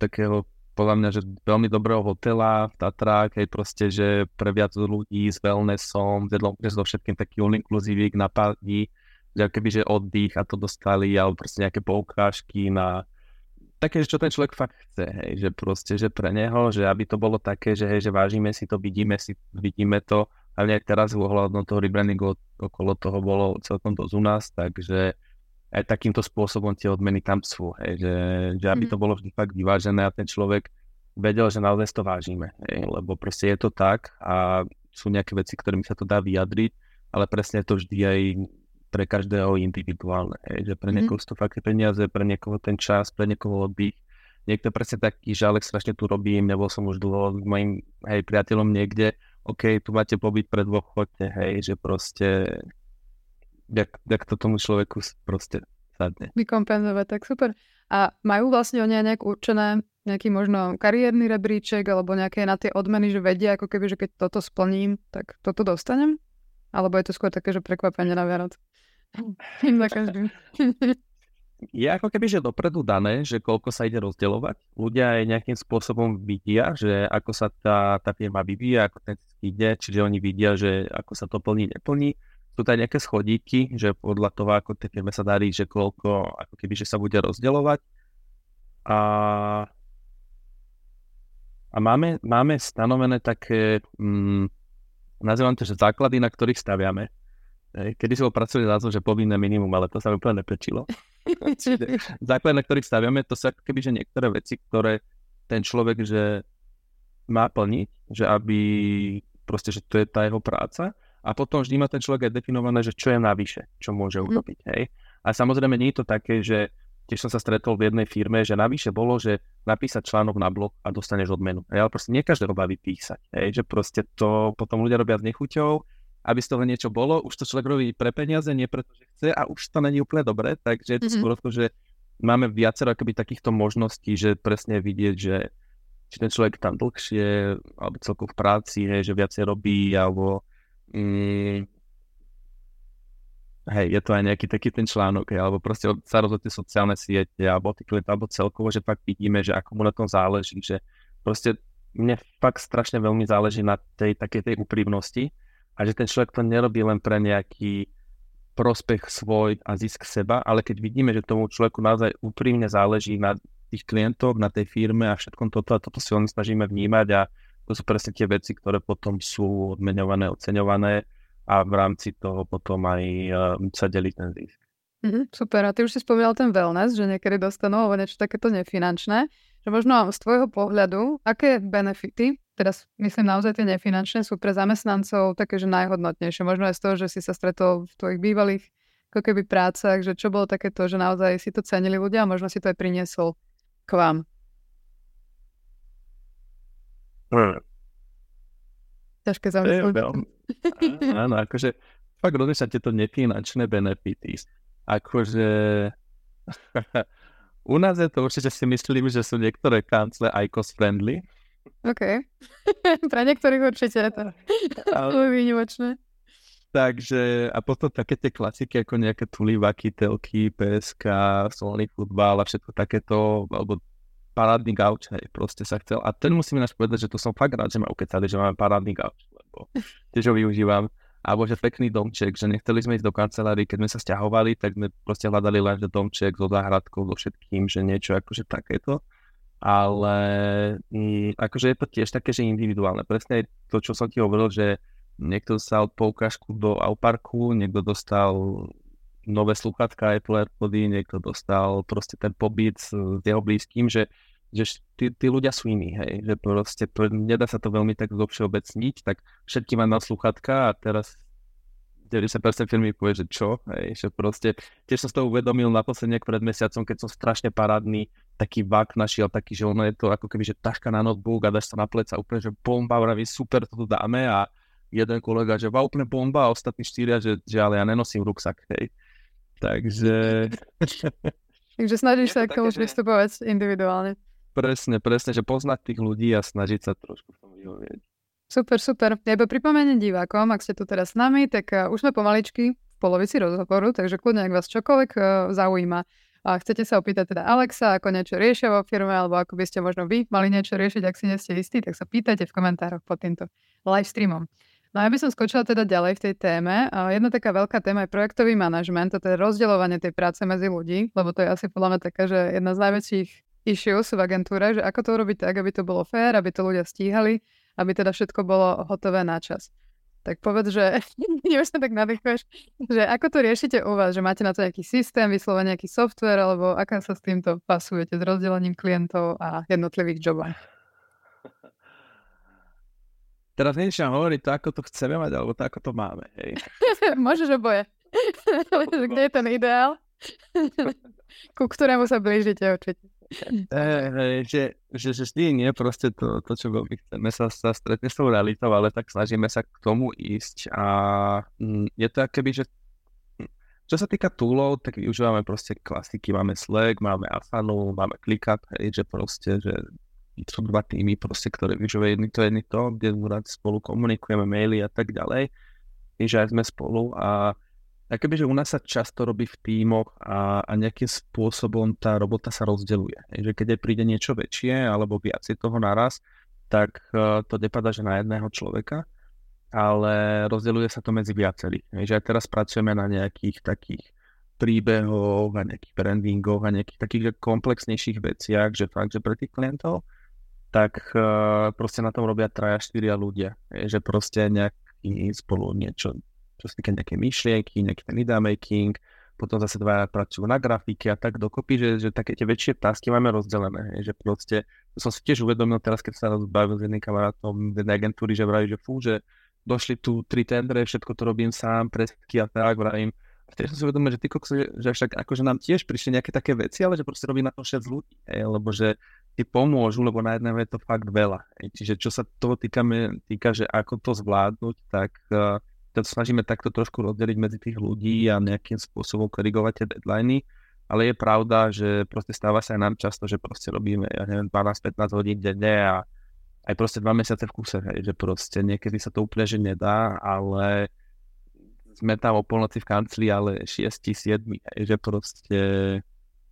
takého podľa mňa, že veľmi dobrého hotela v Tatrách, hej, proste, že pre viac ľudí s wellnessom, so všetkým taký all inclusive na pár dní, že keby, že oddych a to dostali, alebo proste nejaké poukážky na také, čo ten človek fakt chce, hej, že proste, že pre neho, že aby to bolo také, že hej, že vážime si to, vidíme si, vidíme to, ale nejak teraz ohľadom toho rebrandingu okolo toho bolo celkom dosť u nás, takže aj takýmto spôsobom tie odmeny tam sú, hej, že, že aby to mhm. bolo vždy fakt vyvážené a ten človek vedel, že naozaj to vážime, hej, lebo proste je to tak a sú nejaké veci, ktorými sa to dá vyjadriť, ale presne je to vždy aj pre každého individuálne, hej, že pre mhm. niekoho sú to fakt peniaze, pre niekoho ten čas, pre niekoho oddych, niekto presne taký, že Alex strašne tu robím, nebol som už dlho s mojim hej, priateľom niekde, OK, tu máte pobyt pre dvoch, chodte, hej, že proste jak, jak to tomu človeku proste sadne. Vykompenzovať, tak super. A majú vlastne oni aj nejak určené nejaký možno kariérny rebríček alebo nejaké na tie odmeny, že vedia ako keby, že keď toto splním, tak toto dostanem? Alebo je to skôr také, že prekvapenie na Vianoc? za každým. je ako keby, že dopredu dané, že koľko sa ide rozdeľovať. Ľudia aj nejakým spôsobom vidia, že ako sa tá, tá firma vyvíja, ako ten ide, čiže oni vidia, že ako sa to plní, neplní sú tam nejaké schodíky, že podľa toho, ako tie firme sa darí, že koľko, ako keby, že sa bude rozdeľovať. A, a máme, máme stanovené také, mm, nazývam to, že základy, na ktorých staviame. Kedy som pracovali názov, že povinné minimum, ale to sa mi úplne nepečilo. základy, na ktorých staviame, to sú ako keby, že niektoré veci, ktoré ten človek, že má plniť, že aby proste, že to je tá jeho práca a potom vždy má ten človek aj definované, že čo je navyše, čo môže mhm. urobiť. Mm. Hej? A samozrejme nie je to také, že tiež som sa stretol v jednej firme, že navyše bolo, že napísať článok na blog a dostaneš odmenu. Hej? Ale proste nie každého baví písať. Hej? Že proste to potom ľudia robia s nechuťou, aby z toho niečo bolo. Už to človek robí pre peniaze, nie preto, že chce a už to není úplne dobré. Takže je to mm-hmm. skôr to, že máme viacero akoby takýchto možností, že presne vidieť, že či ten človek tam dlhšie, alebo celkovo v práci, hej, že viacej robí, alebo mm, hej, je to aj nejaký taký ten článok, hej, alebo proste sa rozhodne sociálne siete, alebo klienty, alebo celkovo, že fakt vidíme, že ako mu na tom záleží, že proste mne fakt strašne veľmi záleží na tej takej tej úprimnosti a že ten človek to nerobí len pre nejaký prospech svoj a zisk seba, ale keď vidíme, že tomu človeku naozaj úprimne záleží na tých klientoch, na tej firme a všetkom toto a toto si len snažíme vnímať a to sú presne tie veci, ktoré potom sú odmeňované, oceňované a v rámci toho potom aj uh, sa delí ten zisk. Mm-hmm, super. A ty už si spomínal ten wellness, že niekedy dostanú alebo niečo takéto nefinančné. Že možno z tvojho pohľadu, aké benefity, teraz myslím naozaj tie nefinančné, sú pre zamestnancov také, že najhodnotnejšie. Možno aj z toho, že si sa stretol v tvojich bývalých ako keby prácach, že čo bolo takéto, že naozaj si to cenili ľudia a možno si to aj priniesol k vám. Hmm. Ťažké zamyslieť. Áno, akože fakt rozlišať tieto nefinančné benefity. Akože u nás je to určite si myslím, že sú niektoré kancle ICOS friendly. OK. Pre niektorých určite je to výnimočné. Takže a potom také tie klasiky ako nejaké tulivaky, telky, PSK, solný futbal a všetko takéto, alebo parádny gauč, hej, proste sa chcel. A ten musím ináč povedať, že to som fakt rád, že ma ukecali, že máme parádny gauč, lebo tiež ho využívam. Alebo že pekný domček, že nechceli sme ísť do kancelárii, keď sme sa stiahovali, tak sme proste hľadali len že domček so záhradkou, so všetkým, že niečo akože takéto. Ale mm, akože je to tiež také, že individuálne. Presne to, čo som ti hovoril, že niekto dostal poukážku do Auparku, niekto dostal nové sluchatka Apple AirPody, niekto dostal proste ten pobyt s, jeho blízkym, že, že tí, tí ľudia sú iní, hej, že proste nedá sa to veľmi tak všeobecniť, tak všetky na sluchatka a teraz 90% firmy povie, že čo, hej, že proste, tiež som z toho uvedomil naposledy pred mesiacom, keď som strašne parádny taký vak našiel, taký, že ono je to ako keby, že taška na notebook a dáš sa na pleca úplne, že bomba, vraví, super, to tu dáme a jeden kolega, že va, úplne bomba a ostatní štyria, že, že ale ja nenosím ruksak, hej. Takže... Takže snažíš sa k tomu pristupovať individuálne. Presne, presne, že poznať tých ľudí a snažiť sa trošku v tom vyhovieť. Super, super. Ja iba pripomeniem divákom, ak ste tu teraz s nami, tak uh, už sme pomaličky v polovici rozhovoru, takže kľudne, ak vás čokoľvek uh, zaujíma, a chcete sa opýtať teda Alexa, ako niečo riešia vo firme, alebo ako by ste možno vy mali niečo riešiť, ak si nie ste istí, tak sa pýtajte v komentároch pod týmto live streamom. No ja by som skočila teda ďalej v tej téme. Jedna taká veľká téma je projektový manažment, to je rozdeľovanie tej práce medzi ľudí, lebo to je asi podľa mňa taká, že jedna z najväčších issues v agentúre, že ako to urobiť tak, aby to bolo fér, aby to ľudia stíhali, aby teda všetko bolo hotové na čas. Tak povedz, že už sa tak nadýchuješ, že ako to riešite u vás, že máte na to nejaký systém, vyslovene nejaký software, alebo aká sa s týmto pasujete, s rozdelením klientov a jednotlivých jobov? Teraz nechcem hovoriť to, ako to chceme mať, alebo to, ako to máme. Hej. Môžeš oboje. Kde je ten ideál? Ku ktorému sa blížite určite. E, že, že, že vždy nie proste to, to čo veľmi chceme sa, sa stretne s tou realitou, ale tak snažíme sa k tomu ísť a mm, je to akéby, že hm, čo sa týka toolov, tak využívame proste klasiky, máme Slack, máme Asanu, máme ClickUp, hej, že proste, že sú dva týmy, proste, ktoré vyžujú jedni to, jedni to, kde spolu komunikujeme, maily a tak ďalej, že aj sme spolu a a kebyže u nás sa často robí v tímoch a, a nejakým spôsobom tá robota sa rozdeľuje. Že keď je príde niečo väčšie alebo viacej toho naraz, tak uh, to nepadá, že na jedného človeka, ale rozdeľuje sa to medzi viacerých. Že aj teraz pracujeme na nejakých takých príbehoch a nejakých brandingoch a nejakých takých komplexnejších veciach, že fakt, že pre tých klientov, tak uh, proste na tom robia traja, štyria ľudia. Že proste nejaký spolu niečo čo sa týka nejaké myšlienky, nejaký ten idea making, potom zase dva pracujú na grafike a tak dokopy, že, že také tie väčšie tasky máme rozdelené, že proste, som si tiež uvedomil teraz, keď sa rozbavil s jedným kamarátom z jednej agentúry, že vraví, že fú, že došli tu tri tendre, všetko to robím sám, presky a tak, vravím, a tiež som si uvedomil, že ty kokso, že však akože nám tiež prišli nejaké také veci, ale že proste robí na to 6 ľudí, hej, lebo že ti pomôžu, lebo na jedného je to fakt veľa. Čiže čo sa toho týkame, týka, že ako to zvládnuť, tak uh, to snažíme takto trošku rozdeliť medzi tých ľudí a nejakým spôsobom korigovať tie deadliny, ale je pravda, že proste stáva sa aj nám často, že proste robíme, ja neviem, 12-15 hodín denne a aj proste dva mesiace v kuse, hej, že proste niekedy sa to úplne že nedá, ale sme tam o polnoci v kancli, ale 6, 7, hej, že proste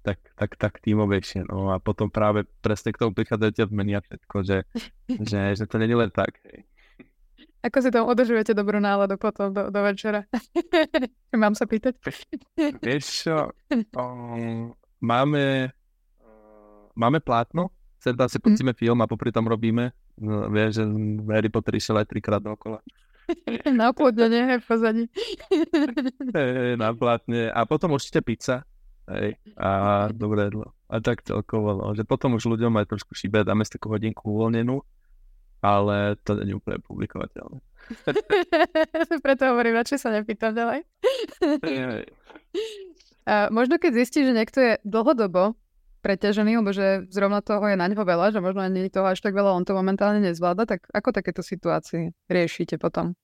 tak, tak, tak tímovejšie. No a potom práve presne k tomu prichádzajú tie a všetko, že, že, že to není len tak. Hej. Ako si tam udržujete dobrú náladu potom do, do večera? Mám sa pýtať? Vieš čo, um, máme, uh, máme plátno, sem tam si mhm. pustíme mm. film a popri tom robíme. No, vieš, že Harry Potter išiel aj trikrát dokola. na nie, hej, v pozadí. na plátne. A potom určite pizza. Hej, a dobré jedlo. A tak celkovo, no, že potom už ľuďom aj trošku šíbe, dáme si takú hodinku uvoľnenú ale to nie je úplne publikovateľné. Preto hovorím, radšej sa nepýtam ďalej. A možno keď zistí, že niekto je dlhodobo preťažený, lebo že zrovna toho je na ňo veľa, že možno je toho až tak veľa, on to momentálne nezvláda, tak ako takéto situácie riešite potom?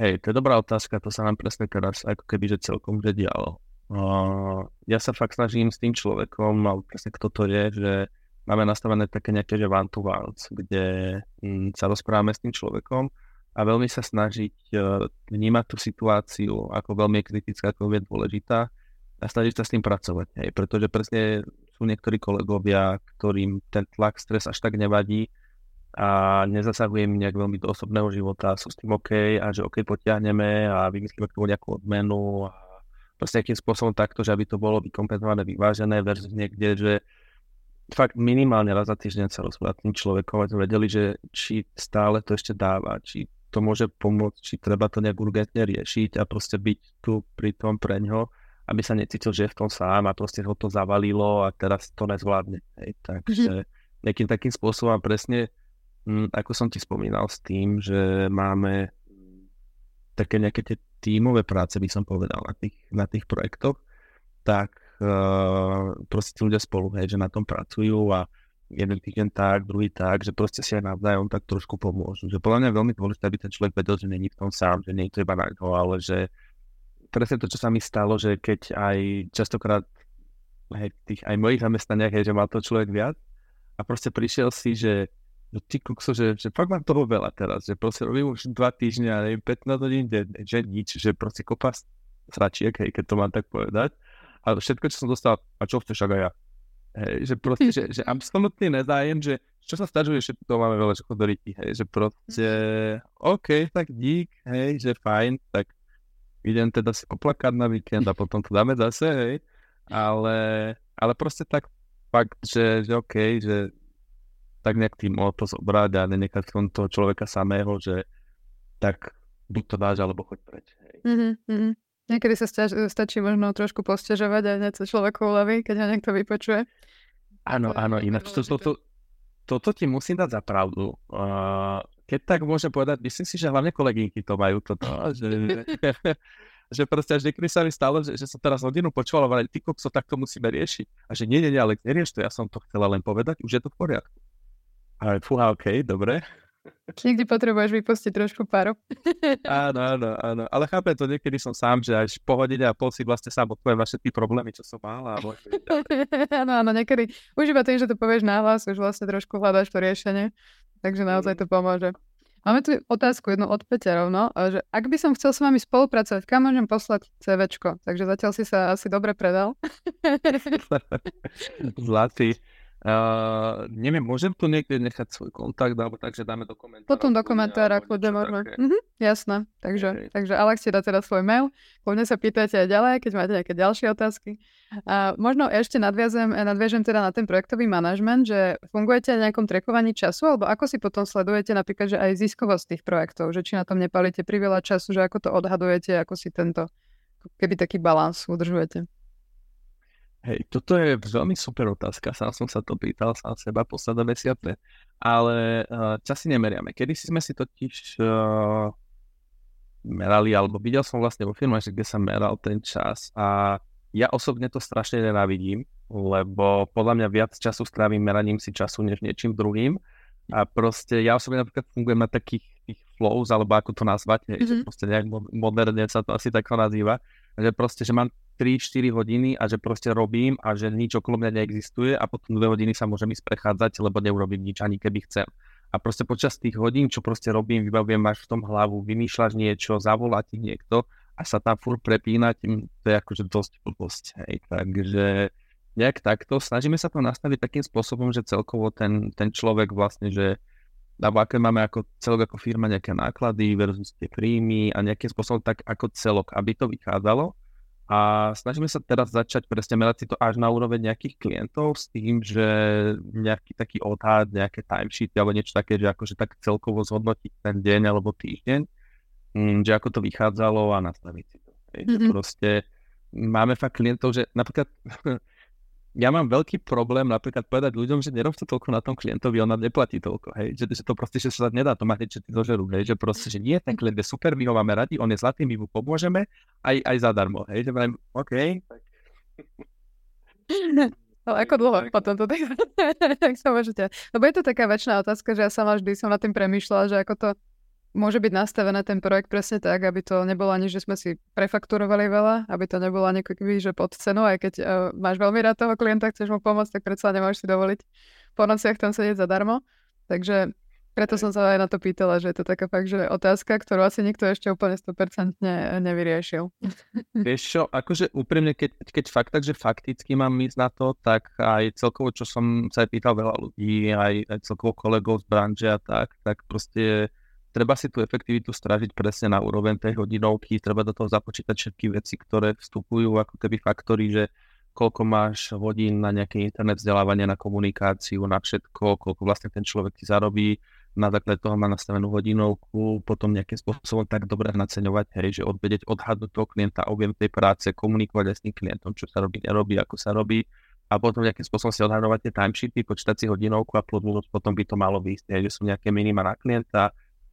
Hej, to je dobrá otázka, to sa nám presne teraz ako keby že celkom že. Uh, ja sa fakt snažím s tým človekom, alebo presne kto to je, že máme nastavené také nejaké, že one to ones, kde mm, sa rozprávame s tým človekom a veľmi sa snažiť uh, vnímať tú situáciu, ako veľmi kritická, ako je dôležitá a snažiť sa s tým pracovať. Hej, pretože presne sú niektorí kolegovia, ktorým ten tlak, stres až tak nevadí a nezasahuje im nejak veľmi do osobného života, sú s tým OK a že OK potiahneme a vymyslíme k tomu nejakú odmenu a proste nejakým spôsobom takto, že aby to bolo vykompenzované, vyvážené versus niekde, že fakt minimálne raz za týždeň sa rozprávať tým človekom, aby vedeli, že či stále to ešte dáva, či to môže pomôcť, či treba to nejak urgentne riešiť a proste byť tu pri tom pre ňo, aby sa necítil, že je v tom sám a proste ho to zavalilo a teraz to nezvládne. Hej. Takže mm-hmm. nejakým takým spôsobom presne, ako som ti spomínal s tým, že máme také nejaké tie tímové práce, by som povedal, na tých, na tých projektoch, tak uh, proste tí ľudia spolu, hej, že na tom pracujú a jeden týždeň tak, druhý tak, že proste si aj navzájom tak trošku pomôžu. Že podľa mňa je veľmi dôležité, aby ten človek vedel, že není v tom sám, že nie je to iba na ňo, ale že presne to, čo sa mi stalo, že keď aj častokrát hej, tých aj mojich zamestnaniach, hej, že mal to človek viac a proste prišiel si, že že ty kukso, že, že fakt mám toho veľa teraz, že proste robím už dva týždňa, neviem, 15 hodín že nič, že proste kopa sračiek, hej, keď to mám tak povedať. A všetko, čo som dostal, a čo chceš, aj ja. Hej, že proste, že, že absolútny nezájem, že čo sa stažuje, že to máme veľa čo chodoriky, hej, že proste, OK, tak dík, hej, že fajn, tak idem teda si oplakať na víkend a potom to dáme zase, hej, ale, ale proste tak fakt, že, že OK, že tak nejak tým o to zobrať a nenechať v toho človeka samého, že tak buď to dáš, alebo choď preč. Hej. Mm-hmm. Niekedy sa stač, stačí možno trošku postežovať a hneď sa človeku uľaví, keď ho niekto vypočuje. Áno, áno, ináč to, to, to, toto ti musím dať za pravdu. Uh, keď tak môžem povedať, myslím si, že hlavne kolegynky to majú toto, že, že proste až niekedy sa mi stalo, že, že som teraz hodinu počúval ale ty kokso, tak to musíme riešiť. A že nie, nie, nie, ale nerieš to, ja som to chcela len povedať, už je to v poriadku. Ale fúha, OK, dobre. Niekde potrebuješ vypustiť trošku paru. áno, áno, áno. Ale chápem to, niekedy som sám, že až po hodine a pol si vlastne sám odpoviem na všetky problémy, čo som mal. A áno, áno, niekedy už iba tým, že to povieš náhlas, už vlastne trošku hľadáš to riešenie. Takže naozaj to pomôže. Máme tu otázku jednu od Peťa rovno, že ak by som chcel s vami spolupracovať, kam môžem poslať CVčko? Takže zatiaľ si sa asi dobre predal. Zlatý. Uh, neviem, môžem tu niekde nechať svoj kontakt, alebo takže dáme do komentára. Potom do komentára kľudne môžeme. Mhm, jasné. Takže, okay. takže Alex ti dá teda svoj mail. Kľudne sa pýtajte aj ďalej, keď máte nejaké ďalšie otázky. A možno ešte nadviazem, nadviažem teda na ten projektový manažment, že fungujete na nejakom trekovaní času, alebo ako si potom sledujete napríklad, že aj ziskovosť tých projektov, že či na tom nepalíte priveľa času, že ako to odhadujete, ako si tento keby taký balans udržujete. Hej, toto je veľmi super otázka, sám som sa to pýtal sám seba posledné mesiace, ale uh, časy nemeriame. Kedy si sme si totiž uh, merali, alebo videl som vlastne vo firmách, kde sa meral ten čas a ja osobne to strašne nenávidím, lebo podľa mňa viac času strávim meraním si času, než niečím druhým. A proste ja osobne napríklad fungujem na takých tých flows, alebo ako to nazvať, mm-hmm. že mhm. proste nejak moderne sa to asi takto nazýva, že proste, že mám 3-4 hodiny a že proste robím a že nič okolo mňa neexistuje a potom 2 hodiny sa môžem ísť prechádzať, lebo neurobím nič ani keby chcem. A proste počas tých hodín, čo proste robím, vybavujem, máš v tom hlavu, vymýšľaš niečo, zavolá ti niekto a sa tam furt prepínať, to je akože dosť blbosť. Hej. Takže nejak takto, snažíme sa to nastaviť takým spôsobom, že celkovo ten, ten človek vlastne, že alebo aké máme ako celok ako firma nejaké náklady versus tie príjmy a nejakým spôsobom tak ako celok, aby to vychádzalo a snažíme sa teraz začať presne merať si to až na úroveň nejakých klientov s tým, že nejaký taký odhad, nejaké timesheety alebo niečo také, že akože tak celkovo zhodnotiť ten deň alebo týždeň, mm, že ako to vychádzalo a nastaviť si to. mm-hmm. proste máme fakt klientov, že napríklad ja mám veľký problém napríklad povedať ľuďom, že nerobte toľko na tom klientovi, on nám neplatí toľko, hej, že, že to proste, že sa nedá, to má hneď všetci zožerú, hej, že proste, že nie, ten klient je super, my ho máme radi, on je zlatý, my mu pomôžeme, aj, aj zadarmo, hej, že mám, OK, tak... Ale ako dlho potom to tak, tak sa môžete. Lebo je to taká väčšiná otázka, že ja sama vždy som nad tým premýšľala, že ako to môže byť nastavené ten projekt presne tak, aby to nebolo ani, že sme si prefakturovali veľa, aby to nebolo ani keby, že pod cenu, aj keď uh, máš veľmi rád toho klienta, chceš mu pomôcť, tak predsa nemôžeš si dovoliť po nociach tam sedieť zadarmo. Takže preto som sa aj na to pýtala, že je to taká fakt, že otázka, ktorú asi nikto ešte úplne 100% nevyriešil. Vieš čo, akože úprimne, keď, keď fakt, takže fakticky mám ísť na to, tak aj celkovo, čo som sa aj pýtal veľa ľudí, aj, aj celkovo kolegov z branže a tak, tak proste treba si tú efektivitu stražiť presne na úroveň tej hodinovky, treba do toho započítať všetky veci, ktoré vstupujú ako keby faktory, že koľko máš hodín na nejaké internet vzdelávanie, na komunikáciu, na všetko, koľko vlastne ten človek ti zarobí, na základe toho má nastavenú hodinovku, potom nejakým spôsobom tak dobre naceňovať, hej, že odvedieť, odhadnúť toho klienta, objem tej práce, komunikovať aj s tým klientom, čo sa robí, nerobí, ako sa robí a potom nejakým spôsobom si odhadovať tie timesheety, počítať si hodinovku a potom by to malo výjsť, že sú nejaké minima na klienta,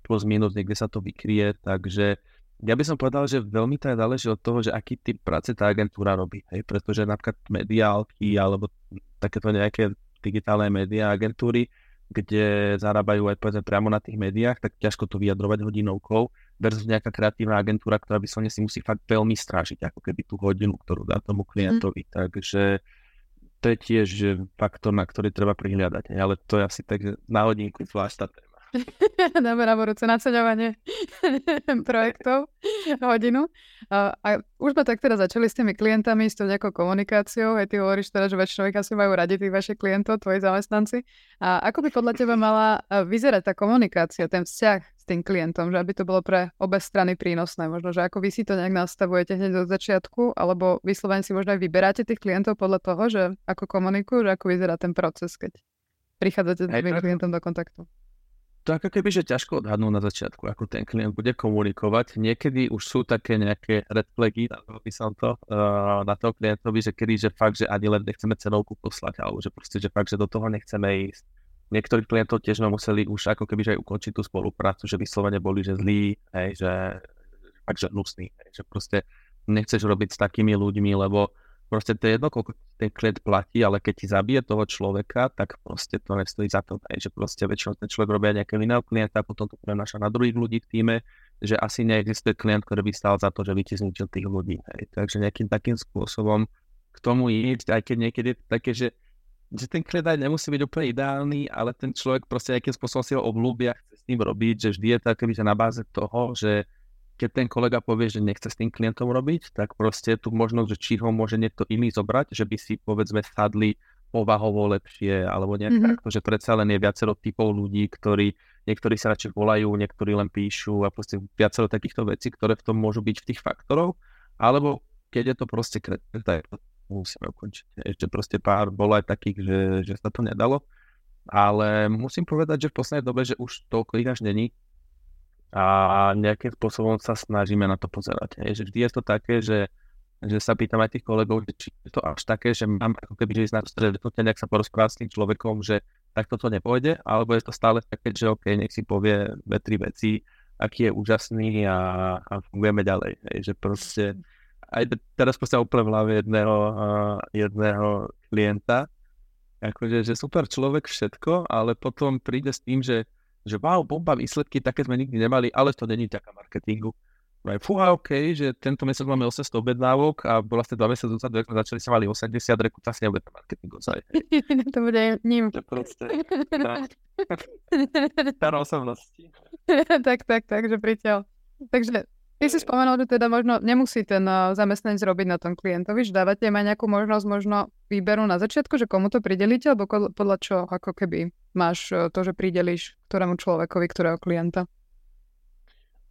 plus minus, niekde sa to vykrie, takže ja by som povedal, že veľmi to záleží od toho, že aký typ práce tá agentúra robí, hej, pretože napríklad mediálky alebo takéto nejaké digitálne médiá agentúry, kde zarábajú aj povedzme priamo na tých médiách, tak ťažko to vyjadrovať hodinovkou versus nejaká kreatívna agentúra, ktorá by som si musí fakt veľmi strážiť, ako keby tú hodinu, ktorú dá tomu mhm. klientovi. Mm. Takže to je tiež faktor, na ktorý treba prihliadať. Ale to je asi tak na hodinku zvlášť. Dáme na budúce naceňovanie projektov hodinu. A, a už sme tak teda začali s tými klientami, s tou nejakou komunikáciou. Aj ty hovoríš teda, že väčšinou ich asi majú radi tých vašich klientov, tvoji zamestnanci. A ako by podľa teba mala vyzerať tá komunikácia, ten vzťah s tým klientom, že aby to bolo pre obe strany prínosné? Možno, že ako vy si to nejak nastavujete hneď od začiatku, alebo vyslovene si možno aj vyberáte tých klientov podľa toho, že ako komunikujú, že ako vyzerá ten proces, keď prichádzate s tým klientom do kontaktu to ako keby, že ťažko odhadnúť na začiatku, ako ten klient bude komunikovať. Niekedy už sú také nejaké red flagy, by som to, uh, na toho klientovi, že kedy, že fakt, že ani len nechceme cenovku poslať, alebo že proste, že fakt, že do toho nechceme ísť. Niektorých klientov tiež sme museli už ako keby, že aj ukončiť tú spoluprácu, že vyslovene boli, že zlí, hej, že fakt, že hnusný, hej, že proste nechceš robiť s takými ľuďmi, lebo proste to je jedno, koľko ten klient platí, ale keď ti zabije toho človeka, tak proste to nestojí za to. Hej, že proste väčšinou ten človek robia nejaké iného klienta, potom to prenáša na druhých ľudí v týme, že asi neexistuje klient, ktorý by stal za to, že by ti zničil tých ľudí. Hej. Takže nejakým takým spôsobom k tomu ísť, aj keď niekedy je také, že, že ten klient aj nemusí byť úplne ideálny, ale ten človek proste nejakým spôsobom si ho obľúbia, chce s ním robiť, že vždy je to akoby, na báze toho, že keď ten kolega povie, že nechce s tým klientom robiť, tak proste je tu možnosť, že či ho môže niekto iný zobrať, že by si povedzme sadli povahovo lepšie, alebo nejak mm-hmm. takto, že predsa len je viacero typov ľudí, ktorí, niektorí sa radšej volajú, niektorí len píšu a proste viacero takýchto vecí, ktoré v tom môžu byť v tých faktorov, alebo keď je to proste kretné, tak musíme ukončiť. Ešte proste pár bolo aj takých, že, že sa to nedalo, ale musím povedať, že v poslednej dobe, že už toľko ich až není, a nejakým spôsobom sa snažíme na to pozerať. Hej. Že vždy je to také, že, že sa pýtam aj tých kolegov, či je to až také, že mám ako keby ísť na stretnutie, nejak sa porozprávať s tým človekom, že takto to nepôjde, alebo je to stále také, že OK, nech si povie dve, tri veci, aký je úžasný a, a fungujeme ďalej. Hej. Že proste, aj teraz proste úplne v hlave jedného, uh, jedného klienta, akože, že super človek všetko, ale potom príde s tým, že že wow, bomba výsledky, také sme nikdy nemali, ale to není taká marketingu. Right. Fúha, OK, že tento mesiac máme 800 objednávok a bola ste dva mesiace dozadu, ak sme začali, sa mali 80, rekrutacii nebude to marketing ozaj. to bude ním. To proste, tá osobnosti. tak, tak, tak, že priťaľ. Takže Ty si spomenul, že teda možno nemusí ten uh, zamestnanec robiť na tom klientovi, že dávate aj nejakú možnosť možno výberu na začiatku, že komu to pridelíte, alebo podľa čo ako keby máš uh, to, že prideliš ktorému človekovi, ktorého klienta?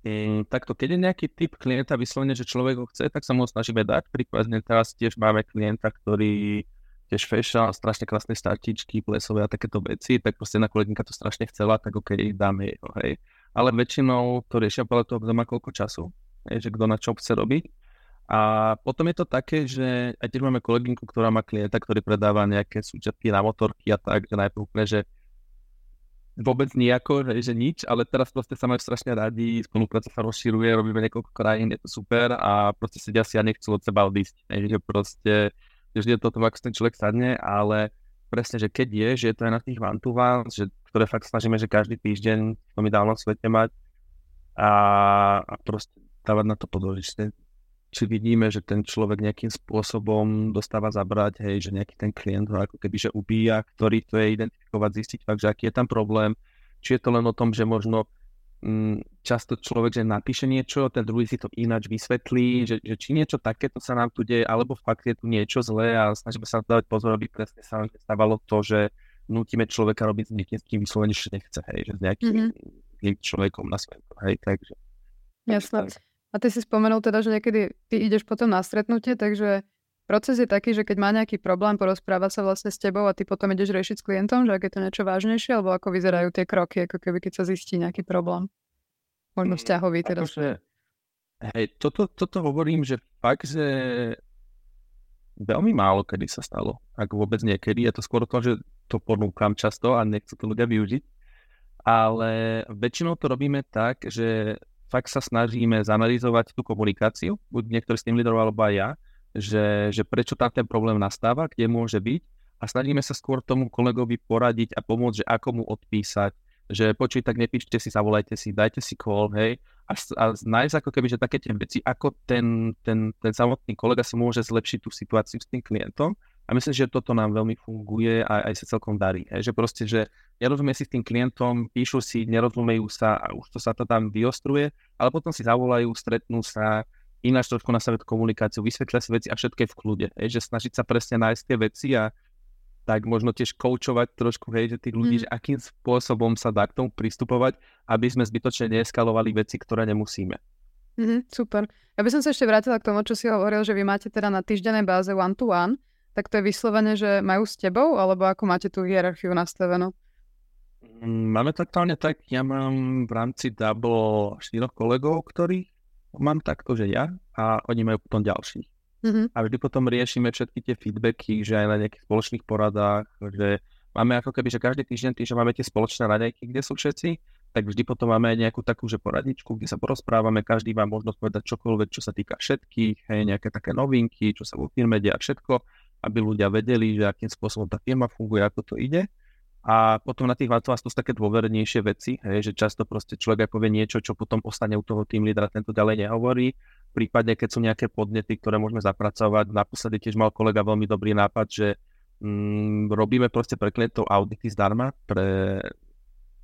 Mm, takto, keď je nejaký typ klienta vyslovene, že človek ho chce, tak sa mu snažíme dať. Prípadne teraz tiež máme klienta, ktorý tiež fashion, strašne krásne startičky, plesové a takéto veci, tak proste na kolegynka to strašne chcela, tak ok, dáme jej ho, hej ale väčšinou to riešia podľa toho, kto má koľko času, že kto na čo chce robiť. A potom je to také, že aj tiež máme kolegynku, ktorá má klienta, ktorý predáva nejaké súčiastky na motorky a tak, že najprv úplne, že vôbec nejako, že, že nič, ale teraz proste sa majú strašne radi, spolupráca sa rozširuje, robíme niekoľko krajín, je to super a proste sedia si a nechcú od seba odísť. že proste vždy je to tom, ako ten človek sadne, ale presne, že keď je, že je to aj na tých one to že, ktoré fakt snažíme, že každý týždeň v ideálnom svete mať a, a proste dávať na to že či vidíme, že ten človek nejakým spôsobom dostáva zabrať, hej, že nejaký ten klient ho ako keby že ubíja, ktorý to je identifikovať, zistiť fakt, že aký je tam problém, či je to len o tom, že možno Mm, často človek, že napíše niečo, ten druhý si to ináč vysvetlí, že, že či niečo takéto sa nám tu deje, alebo fakt je tu niečo zlé a snažíme sa dávať pozor, aby presne sa nám stávalo to, že nutíme človeka robiť s niekým, s kým vyslovene nechce, hej, že s nejakým mm-hmm. človekom na svetu, hej, takže. Jasné. A ty si spomenul teda, že niekedy ty ideš potom na stretnutie, takže Proces je taký, že keď má nejaký problém, porozpráva sa vlastne s tebou a ty potom ideš riešiť s klientom, že ak je to niečo vážnejšie, alebo ako vyzerajú tie kroky, ako keby keď sa zistí nejaký problém. Možno mm, vzťahový teda. Akože, hej, toto, toto hovorím, že fakt, že veľmi málo kedy sa stalo. Ak vôbec niekedy. Je to skôr to, že to ponúkam často a nechcú to ľudia využiť. Ale väčšinou to robíme tak, že fakt sa snažíme zanalizovať tú komunikáciu, buď niektorý s tým líderov alebo aj ja, že, že prečo tam ten problém nastáva, kde môže byť a snažíme sa skôr tomu kolegovi poradiť a pomôcť, že ako mu odpísať, že počuj, tak nepíšte si, zavolajte si, dajte si call, hej, a, a nájsť ako keby, že také tie veci, ako ten, ten, ten samotný kolega si môže zlepšiť tú situáciu s tým klientom, A myslím, že toto nám veľmi funguje a aj sa celkom darí. Hej, že proste, že nerozumie si s tým klientom, píšu si, nerozumejú sa a už to sa to tam vyostruje, ale potom si zavolajú, stretnú sa, ináč trošku nastaviť komunikáciu, vysvetlia si veci a všetko je v kľude. Hej, že snažiť sa presne nájsť tie veci a tak možno tiež koučovať trošku, hej, že tých ľudí, mm. že akým spôsobom sa dá k tomu pristupovať, aby sme zbytočne neeskalovali veci, ktoré nemusíme. Mm-hmm, super. Ja by som sa ešte vrátila k tomu, čo si hovoril, že vy máte teda na týždennej báze one-to-one, tak to je vyslovene, že majú s tebou, alebo ako máte tú hierarchiu nastavenú? Mm, máme to aktuálne tak, ja mám v rámci Double štyroch kolegov, ktorí mám takto, že ja a oni majú potom ďalších. Mm-hmm. A vždy potom riešime všetky tie feedbacky, že aj na nejakých spoločných poradách, že máme ako keby, že každý týždeň, týždeň máme tie spoločné raňajky, kde sú všetci, tak vždy potom máme aj nejakú takú, že poradničku, kde sa porozprávame, každý má možnosť povedať čokoľvek, čo sa týka všetkých, hej, nejaké také novinky, čo sa vo firme deje a všetko, aby ľudia vedeli, že akým spôsobom tá firma funguje, ako to ide. A potom na tých to sú také dôvernejšie veci, hej, že často proste človek aj povie niečo, čo potom ostane u toho tým lídra, tento ďalej nehovorí. Prípadne, keď sú nejaké podnety, ktoré môžeme zapracovať. Naposledy tiež mal kolega veľmi dobrý nápad, že mm, robíme proste pre klientov audity zdarma, pre,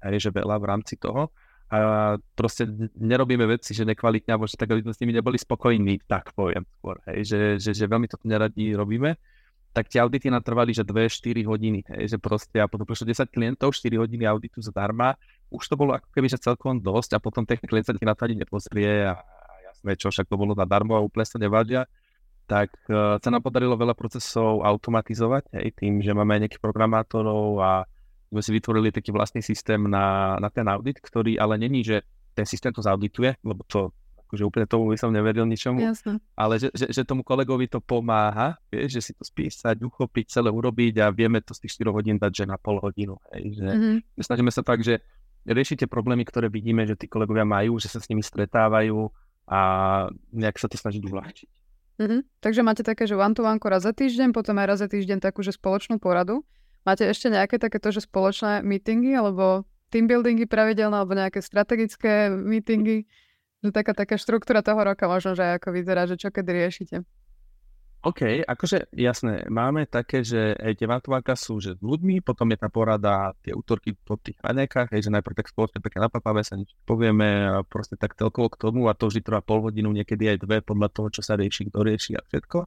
hej, že veľa v rámci toho. A proste nerobíme veci, že nekvalitne, alebo že tak, aby sme s nimi neboli spokojní, tak poviem skôr. Hej, že, že, že veľmi to neradi robíme tak tie audity natrvali, že 2-4 hodiny, hej, že proste a potom prišlo 10 klientov, 4 hodiny auditu zadarma, už to bolo ako keby, že celkom dosť a potom ten klient sa ti na to ani nepozrie a, a jasné, čo však to bolo zadarmo a úplne sa nevadia, tak uh, sa nám podarilo veľa procesov automatizovať, hej, tým, že máme nejakých programátorov a sme si vytvorili taký vlastný systém na, na ten audit, ktorý ale není, že ten systém to zaudituje, lebo to akože úplne tomu by som neveril ničomu, Jasne. ale že, že, že tomu kolegovi to pomáha, vieš, že si to spísať, uchopiť, celé urobiť a vieme to z tých 4 hodín dať, že na pol hodinu. Hej, že mm-hmm. Snažíme sa tak, že riešite problémy, ktoré vidíme, že tí kolegovia majú, že sa s nimi stretávajú a nejak sa to snažiť uľahčiť. Mm-hmm. Takže máte také, že one to one raz za týždeň, potom aj raz za týždeň takú, že spoločnú poradu. Máte ešte nejaké takéto, že spoločné meetingy alebo team buildingy pravidelné alebo nejaké strategické meetingy? Že taká, taká štruktúra toho roka možno, že ako vyzerá, že čo kedy riešite. OK, akože jasné, máme také, že tie vantováka sú že s ľuďmi, potom je tá porada, tie útorky po tých raňajkách, že najprv tak spoločne pekne napapáme sa, niečo povieme proste tak celkovo k tomu a to vždy trvá pol hodinu, niekedy aj dve podľa toho, čo sa rieši, kto rieši a všetko.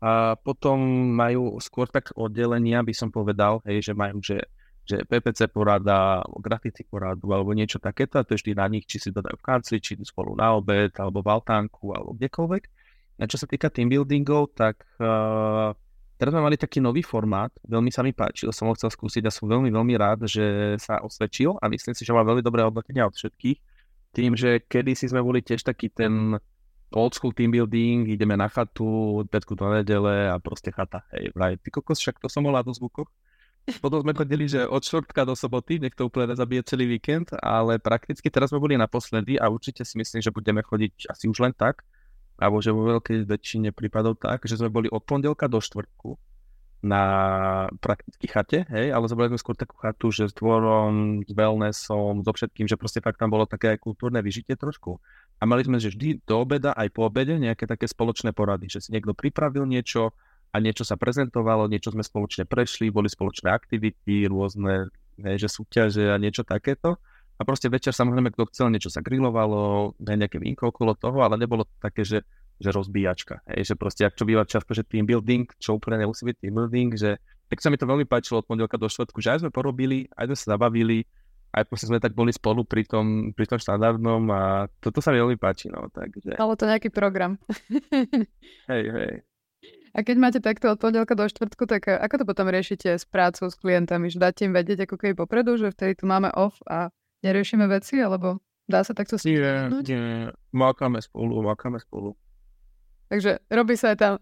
A potom majú skôr tak oddelenia, by som povedal, hej, že majú, že že PPC porada, grafici poradu, alebo niečo takéto, a to je vždy na nich, či si to dajú v kancli, či spolu na obed, alebo v altánku, alebo kdekoľvek. A čo sa týka team buildingov, tak uh, teraz sme mali taký nový formát, veľmi sa mi páčil, som ho chcel skúsiť a som veľmi, veľmi rád, že sa osvedčil a myslím si, že má veľmi dobré hodnotenia od všetkých. Tým, že kedy si sme boli tiež taký ten old school team building, ideme na chatu, od do nedele a proste chata. Hej, vraj, ty kokos, však to som bol do zvukoch. Potom sme chodili, že od štvrtka do soboty, nech to úplne nezabije celý víkend, ale prakticky teraz sme boli naposledy a určite si myslím, že budeme chodiť asi už len tak, alebo že vo veľkej väčšine prípadov tak, že sme boli od pondelka do štvrtku na prakticky chate, hej, ale zobrali sme skôr takú chatu, že s dvorom, s wellnessom, so všetkým, že proste fakt tam bolo také aj kultúrne vyžitie trošku. A mali sme, že vždy do obeda, aj po obede nejaké také spoločné porady, že si niekto pripravil niečo, a niečo sa prezentovalo, niečo sme spoločne prešli, boli spoločné aktivity, rôzne ne, že súťaže a niečo takéto. A proste večer samozrejme, kto chcel, niečo sa grilovalo, nejaké vínko okolo toho, ale nebolo to také, že, že rozbíjačka. Hej, že proste, ak čo býva často, že team building, čo úplne nemusí byť team building, že tak sa mi to veľmi páčilo od pondelka do štvrtku, že aj sme porobili, aj sme sa zabavili, aj proste sme tak boli spolu pri tom, pri tom štandardnom a toto sa mi veľmi páči, no, takže... Malo to nejaký program. hej, hej. A keď máte takto od pondelka do štvrtku, tak eh, ako to potom riešite s prácou, s klientami? Že dáte im vedieť ako keby popredu, že vtedy tu máme off a neriešime veci, alebo dá sa takto Nie, nie, mákame spolu, mákame spolu. Takže robí sa aj tam.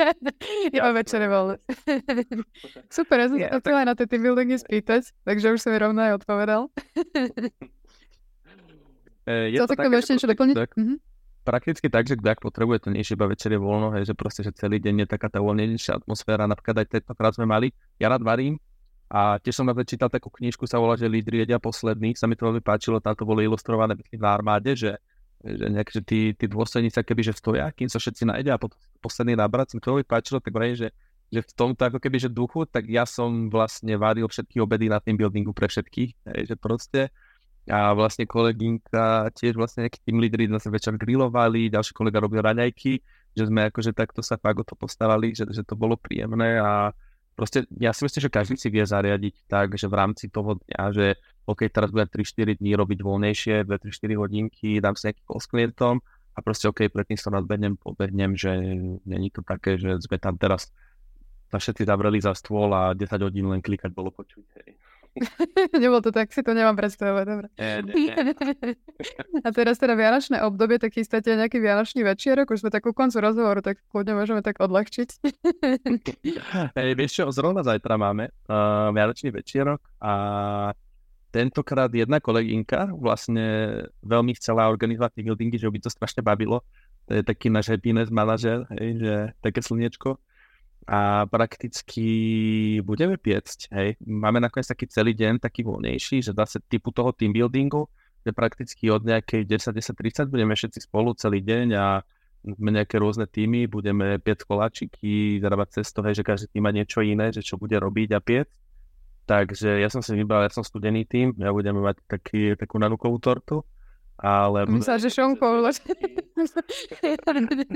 Iba večere voľné. Super, ja som sa chcela na tie team buildingy spýtať, takže už som mi rovno aj odpovedal. E, je to, to také, ešte niečo doplniť? Mhm prakticky tak, že ak potrebuje to nie iba večer je voľno, hej, že proste, že celý deň je taká tá uvoľnenejšia atmosféra, napríklad aj tentokrát sme mali, ja rád varím a tiež som na čítal takú knižku, sa volá, že lídry jedia posledný, sa mi to veľmi páčilo, tam to bolo ilustrované na armáde, že, že, nejak, že tí, tí dôstojníci keby, že stoja, kým sa všetci najedia a posledný nabrať, sa mi to veľmi páčilo, tak vraj, že že v tomto ako keby, že duchu, tak ja som vlastne varil všetky obedy na tým buildingu pre všetkých, hej, že proste a vlastne kolegynka tiež vlastne nejaký tým lídry zase večer grilovali, ďalší kolega robil raňajky, že sme akože takto sa fakt o to postarali, že, že to bolo príjemné a proste ja si myslím, že každý si vie zariadiť tak, že v rámci toho dňa, že OK, teraz budem 3-4 dní robiť voľnejšie, 2-3-4 hodinky, dám si nejaký call s klientom a proste OK, predtým sa nadbehnem, pobehnem, že není to také, že sme tam teraz sa všetci zavreli za stôl a 10 hodín len klikať bolo počuť. Hej. Nebolo to tak, si to nemám predstavovať, dobre. Nie, nie, nie. A teraz teda Vianočné obdobie, tak chystáte nejaký Vianočný večierok, už sme tak ku koncu rozhovoru, tak kľudne môžeme tak odľahčiť. Hej, vieš čo, zrovna zajtra máme uh, Vianočný večierok a tentokrát jedna kolegynka vlastne veľmi chcela organizovať tie že by to strašne bavilo. To je taký náš happiness manažer, hej, že také slniečko a prakticky budeme piecť, hej. Máme nakoniec taký celý deň taký voľnejší, že zase typu toho team buildingu, že prakticky od nejakej 10-10-30 budeme všetci spolu celý deň a sme nejaké rôzne týmy, budeme piec koláčiky, zarábať cesto, hej, že každý tým má niečo iné, že čo bude robiť a piec. Takže ja som si vybral, ja som studený tým, ja budeme mať taký, takú nanukovú tortu. Ale... Myslel, že šonkou.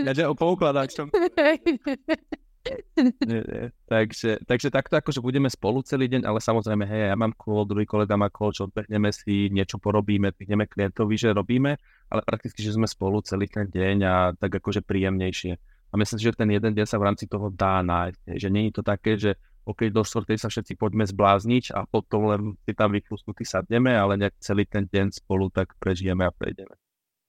ja, že poukladáčom. Takže, takže takto akože budeme spolu celý deň, ale samozrejme, hej, ja mám call, druhý kolega má call, čo odbehneme si, niečo porobíme, pihneme klientovi, že robíme, ale prakticky, že sme spolu celý ten deň a tak akože príjemnejšie. A myslím si, že ten jeden deň sa v rámci toho dá nájsť, že je to také, že OK, do štvrtej sa všetci poďme zblázniť a potom len si tam vyflusnutí sadneme, ale nejak celý ten deň spolu tak prežijeme a prejdeme.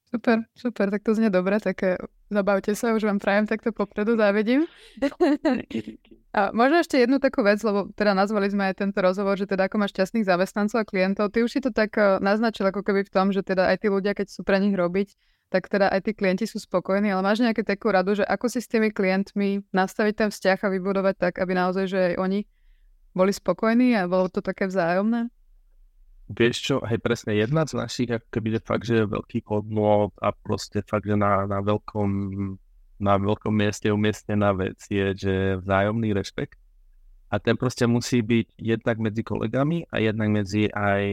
Super, super, tak to znie dobre, tak eh, zabavte sa, už vám prajem takto popredu, závidím. A možno ešte jednu takú vec, lebo teda nazvali sme aj tento rozhovor, že teda ako máš šťastných zamestnancov a klientov. Ty už si to tak eh, naznačil ako keby v tom, že teda aj tí ľudia, keď sú pre nich robiť, tak teda aj tí klienti sú spokojní, ale máš nejakú takú radu, že ako si s tými klientmi nastaviť ten vzťah a vybudovať tak, aby naozaj, že aj oni boli spokojní a bolo to také vzájomné? Vieš čo, hej, presne jedna z našich, ako keby, že fakt, že veľký hodnot a proste fakt, že na, na veľkom na veľkom mieste umiestnená vec je, že vzájomný rešpekt. A ten proste musí byť jednak medzi kolegami a jednak medzi aj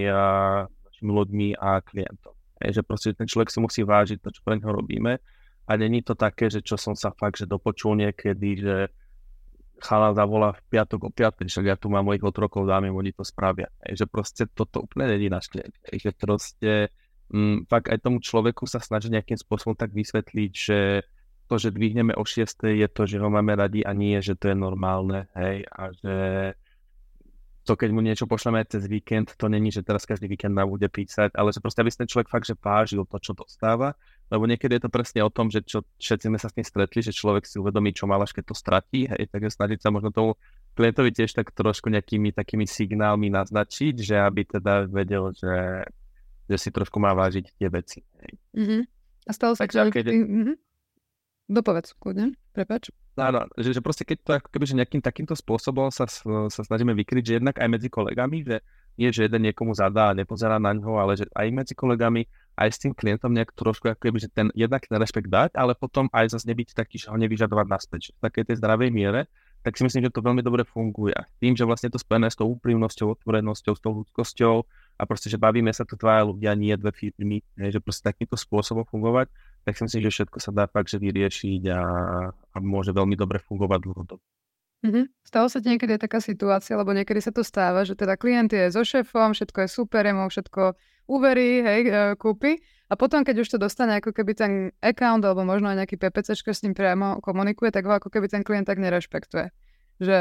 našimi ľuďmi a klientom. Je, že proste ten človek si musí vážiť to, čo pre neho robíme. A není to také, že čo som sa fakt, že dopočul niekedy, že chala zavolá v piatok o piatok, však ja tu mám mojich otrokov, dáme, oni to spravia. Hej, že proste toto úplne není náš že proste m, mm, fakt aj tomu človeku sa snaží nejakým spôsobom tak vysvetliť, že to, že dvihneme o 6, je to, že ho máme radi a nie, že to je normálne, hej, a že to, keď mu niečo pošleme aj cez víkend, to není, že teraz každý víkend nám bude písať, ale že proste aby ten človek fakt, že vážil to, čo dostáva lebo niekedy je to presne o tom, že čo, všetci sme sa s tým stretli, že človek si uvedomí, čo mal, až keď to stratí, hej, takže snažiť sa možno tomu klientovi tiež tak trošku nejakými takými signálmi naznačiť, že aby teda vedel, že, že si trošku má vážiť tie veci. Hej. Mm-hmm. A stalo sa, Takže, keď... Mm-hmm. Dopovedz, kľudne, prepač. Áno, že, že proste keď to keby, že nejakým takýmto spôsobom sa, sa snažíme vykryť, že jednak aj medzi kolegami, že nie, že jeden niekomu zadá a nepozerá na ňo, ale že aj medzi kolegami, aj s tým klientom nejak trošku, ako keby, že ten jednak ten rešpekt dať, ale potom aj zase nebyť taký, že ho nevyžadovať naspäť. V takej tej zdravej miere, tak si myslím, že to veľmi dobre funguje. Tým, že vlastne to spojené s tou úprimnosťou, otvorenosťou, s tou ľudskosťou a proste, že bavíme sa tu dvaja ľudia, nie dve firmy, že proste takýmto spôsobom fungovať, tak si myslím, že všetko sa dá fakt, že vyriešiť a, a môže veľmi dobre fungovať dlhodobo. Mm-hmm. Stalo sa ti niekedy taká situácia, lebo niekedy sa to stáva, že teda klient je so šéfom, všetko je super, mu všetko uverí, hej, e, kúpi a potom, keď už to dostane ako keby ten account alebo možno aj nejaký PPC s ním priamo komunikuje, tak ho ako keby ten klient tak nerešpektuje. Že,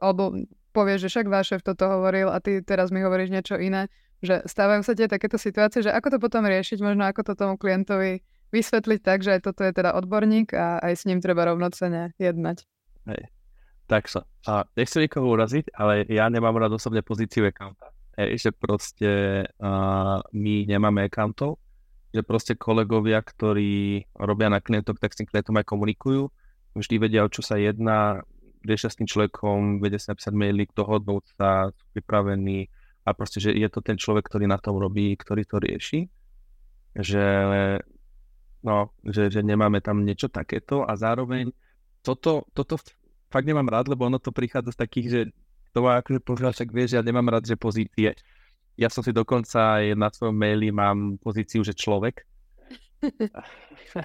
alebo povie, že však váš šéf toto hovoril a ty teraz mi hovoríš niečo iné. Že stávajú sa tie takéto situácie, že ako to potom riešiť, možno ako to tomu klientovi vysvetliť tak, že aj toto je teda odborník a aj s ním treba rovnocene jednať. Hej tak sa. A nechcem nikoho uraziť, ale ja nemám rád osobne pozíciu accounta. Hej, že proste uh, my nemáme accountov, že proste kolegovia, ktorí robia na klientok, tak s tým klientom aj komunikujú, vždy vedia, o čo sa jedná, riešia s tým človekom, vedia sa napísať maily, dohodnúť sa, sú pripravení a proste, že je to ten človek, ktorý na tom robí, ktorý to rieši, že, no, že, že nemáme tam niečo takéto a zároveň toto, toto fakt nemám rád, lebo ono to prichádza z takých, že to má akože požiaľ, však vieš, ja nemám rád, že pozície. Ja som si dokonca aj na svojom maili mám pozíciu, že človek.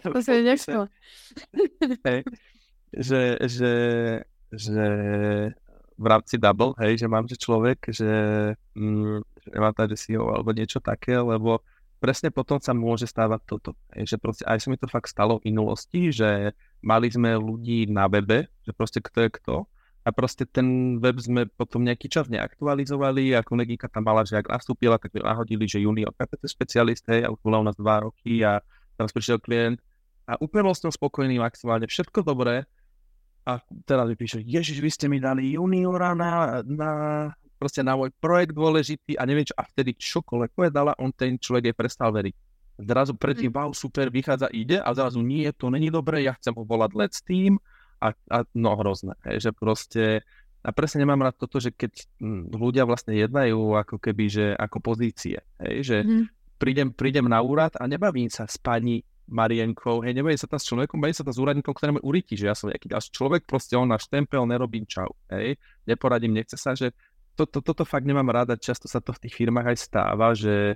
to si hey, že, že, že v rámci double, hej, že mám, že človek, že, mm, že nemám tam, že alebo niečo také, lebo presne potom sa môže stávať toto. Hej, že proste aj sa mi to fakt stalo v minulosti, že mali sme ľudí na webe, že proste kto je kto a proste ten web sme potom nejaký čas neaktualizovali a kolegíka tam mala, že ak nastúpila, tak mi nahodili, že junior KPT specialist, hej, a už bola u nás dva roky a teraz prišiel klient a úplne bol s spokojný maximálne, všetko dobré a teraz mi píše, ježiš, vy ste mi dali juniora na, na proste na môj projekt dôležitý a neviem čo, a vtedy čokoľvek povedala, on ten človek je prestal veriť. Zrazu predtým, wow, super, vychádza, ide a zrazu nie, to není dobré, ja chcem ho volať let's team a, a no hrozné, že proste a presne nemám rád toto, že keď hm, ľudia vlastne jednajú ako keby, že ako pozície, hej, že mm. prídem, prídem na úrad a nebavím sa s pani Marienkou, hej, nebavím sa tam s človekom, bavím sa tam s úradníkom, ktorý ma uríti, že ja som nejaký ďalší človek, proste on na štempel, nerobím čau, hej, neporadím, nechce sa, že to, to, toto fakt nemám ráda, často sa to v tých firmách aj stáva, že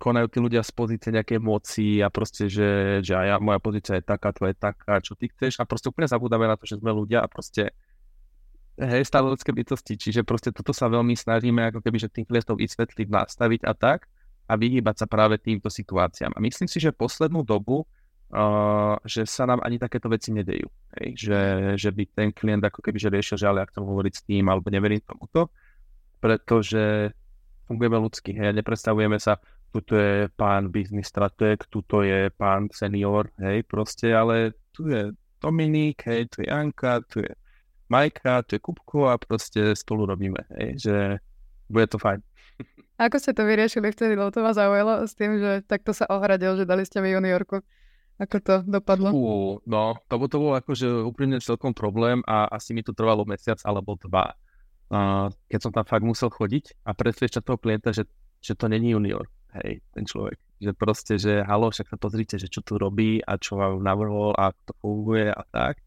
konajú tí ľudia z pozície nejakej moci a proste, že, že ja, moja pozícia je taká, tvoja je taká, čo ty chceš a proste úplne zabudáme na to, že sme ľudia a proste hej, stále ľudské bytosti, čiže proste toto sa veľmi snažíme ako keby, že tým klientom vysvetliť, nastaviť a tak a vyhýbať sa práve týmto situáciám. A myslím si, že poslednú dobu uh, že sa nám ani takéto veci nedejú. Hej? Že, že by ten klient ako keby že riešil, že ale ak chcem hovoriť s tým, alebo neverím tomuto, pretože fungujeme ľudsky. Hej? Nepredstavujeme sa, tuto je pán business strateg, tuto je pán senior, hej, proste, ale tu je Dominik, hej, tu je Anka, tu je Majka, tu je Kupko a proste spolu robíme, hej, že bude to fajn. Ako ste to vyriešili vtedy, lebo to ma zaujalo s tým, že takto sa ohradil, že dali ste mi juniorku. Ako to dopadlo? Uh, no, to, to bol akože úprimne celkom problém a asi mi to trvalo mesiac alebo dva. Uh, keď som tam fakt musel chodiť a presvedčať toho klienta, že, že to není junior, hej, ten človek. Že proste, že halo, však sa pozrite, že čo tu robí a čo vám navrhol a to funguje a tak.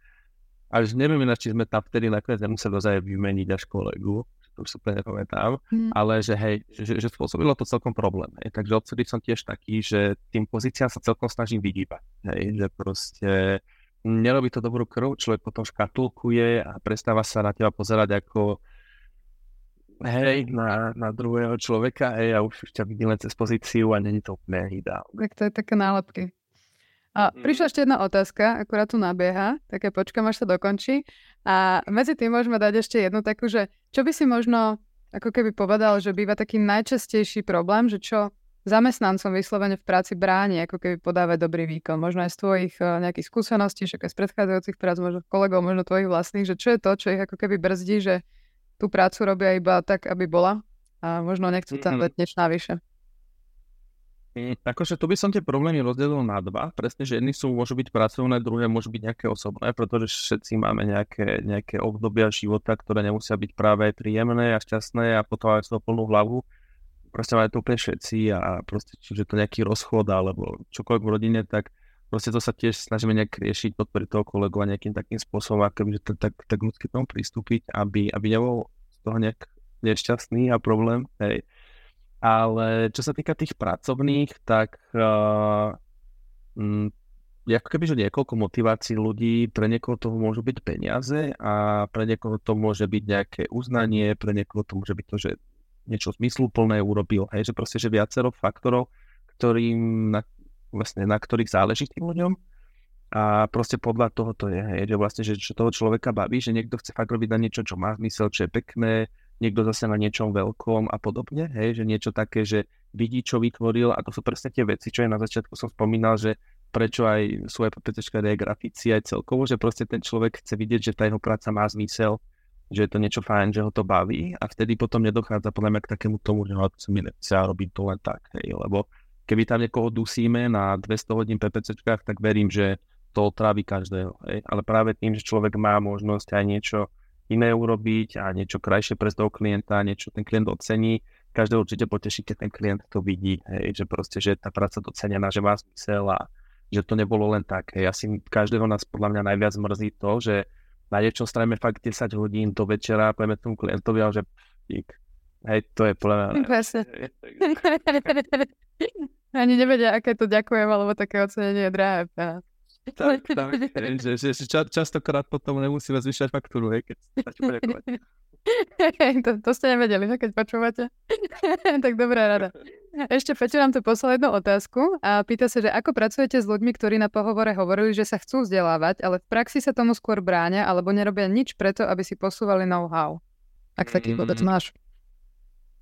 A už neviem či sme tam vtedy nakoniec nemuseli ozaj vymeniť až kolegu, to už úplne nepamätám, mm. ale že hej, že, že spôsobilo to celkom problém. Hej. Takže odtedy som tiež taký, že tým pozíciám sa celkom snažím vydýbať. Hej. Že proste nerobí to dobrú krv, človek potom škatulkuje a prestáva sa na teba pozerať ako hej, na, na druhého človeka, hej, a už ťa vidí len cez pozíciu a není to úplne ideálne. Tak to je také nálepky. A prišla ešte jedna otázka, akurát tu nabieha, také počkam, až sa dokončí. A medzi tým môžeme dať ešte jednu takú, že čo by si možno ako keby povedal, že býva taký najčastejší problém, že čo zamestnancom vyslovene v práci bráni, ako keby podávať dobrý výkon. Možno aj z tvojich uh, nejakých skúseností, však aj z predchádzajúcich prác, možno kolegov, možno tvojich vlastných, že čo je to, čo ich ako keby brzdí, že tú prácu robia iba tak, aby bola a možno nechcú tam dať niečo navyše. Akože tu by som tie problémy rozdelil na dva. Presne, že jedni sú, môžu byť pracovné, druhé môžu byť nejaké osobné, pretože všetci máme nejaké, nejaké obdobia života, ktoré nemusia byť práve príjemné a šťastné a potom aj svoj plnú hlavu. Proste máme to úplne všetci a proste, čiže to nejaký rozchod alebo čokoľvek v rodine, tak proste to sa tiež snažíme nejak riešiť, podporiť toho kolegu a nejakým takým spôsobom, akoby, že tak, tak ľudsky tomu pristúpiť, aby, aby nebol z toho nejak nešťastný a problém. Hej. Ale čo sa týka tých pracovných, tak uh, m, ako keby, že niekoľko motivácií ľudí, pre niekoho to môžu byť peniaze a pre niekoho to môže byť nejaké uznanie, pre niekoho to môže byť to, že niečo zmysluplné urobil, hej, že proste, že viacero faktorov, ktorým, na, vlastne, na ktorých záleží tým ľuďom. A proste podľa toho to je, hej, že vlastne, že čo toho človeka baví, že niekto chce fakt robiť na niečo, čo má zmysel, čo je pekné, niekto zase na niečom veľkom a podobne, hej, že niečo také, že vidí, čo vytvoril a to sú presne tie veci, čo aj na začiatku som spomínal, že prečo aj sú aj PPTčka aj grafici, aj celkovo, že proste ten človek chce vidieť, že tá jeho práca má zmysel, že je to niečo fajn, že ho to baví a vtedy potom nedochádza podľa mňa k takému tomu, že to mi nechce robiť to len tak, hej, lebo keby tam niekoho dusíme na 200 hodín PPCčkách, tak verím, že to trávi každého, hej, ale práve tým, že človek má možnosť aj niečo iné urobiť a niečo krajšie pre toho klienta, niečo ten klient ocení. Každého určite poteší, keď ten klient to vidí, hej, že proste, že tá práca docenená, že má zmysel a že to nebolo len tak. Hej. Asi každého nás podľa mňa najviac mrzí to, že na niečom strajme fakt 10 hodín do večera, povieme tomu klientovi, ale že dík. Hej, to je podľa mňa... Ani nevedia, aké to ďakujem, alebo také ocenenie je drahé. Tak, tak, že, že, že ča, častokrát potom nemusíme zvyšať faktúru, hej, keď sa to, to ste nevedeli, keď počúvate. tak dobrá rada. Ešte Peťo nám tu poslal jednu otázku a pýta sa, že ako pracujete s ľuďmi, ktorí na pohovore hovorili, že sa chcú vzdelávať, ale v praxi sa tomu skôr bráňa alebo nerobia nič preto, aby si posúvali know-how. Ak taký mm, vôbec máš.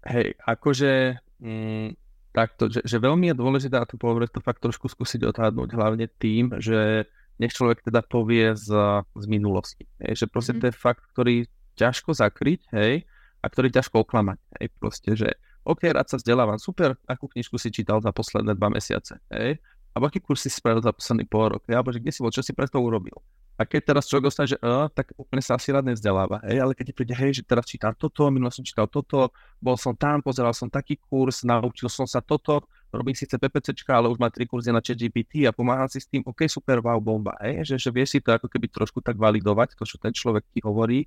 Hej, akože mm, takto, že, že veľmi je dôležité a tu pohovore to fakt trošku skúsiť odhadnúť, hlavne tým, že nech človek teda povie z, z minulosti. Hej, že proste mm. to je fakt, ktorý ťažko zakryť, hej, a ktorý ťažko oklamať. Hej, proste, že OK, rád sa vzdelávam, super, akú knižku si čítal za posledné dva mesiace, hej? Alebo aký kurz si spravil za posledný pol rok, hej? alebo že kde si bol, čo si pre to urobil. A keď teraz človek dostane, že uh, tak úplne sa asi rád nevzdeláva, hej? ale keď ti príde, hej, že teraz čítam toto, minulo som čítal toto, bol som tam, pozeral som taký kurz, naučil som sa toto, robím síce PPCčka, ale už má tri kurzy na ChatGPT a pomáham si s tým, OK, super, wow, bomba, hej? Že, že vieš si to ako keby trošku tak validovať, to, čo ten človek ti hovorí,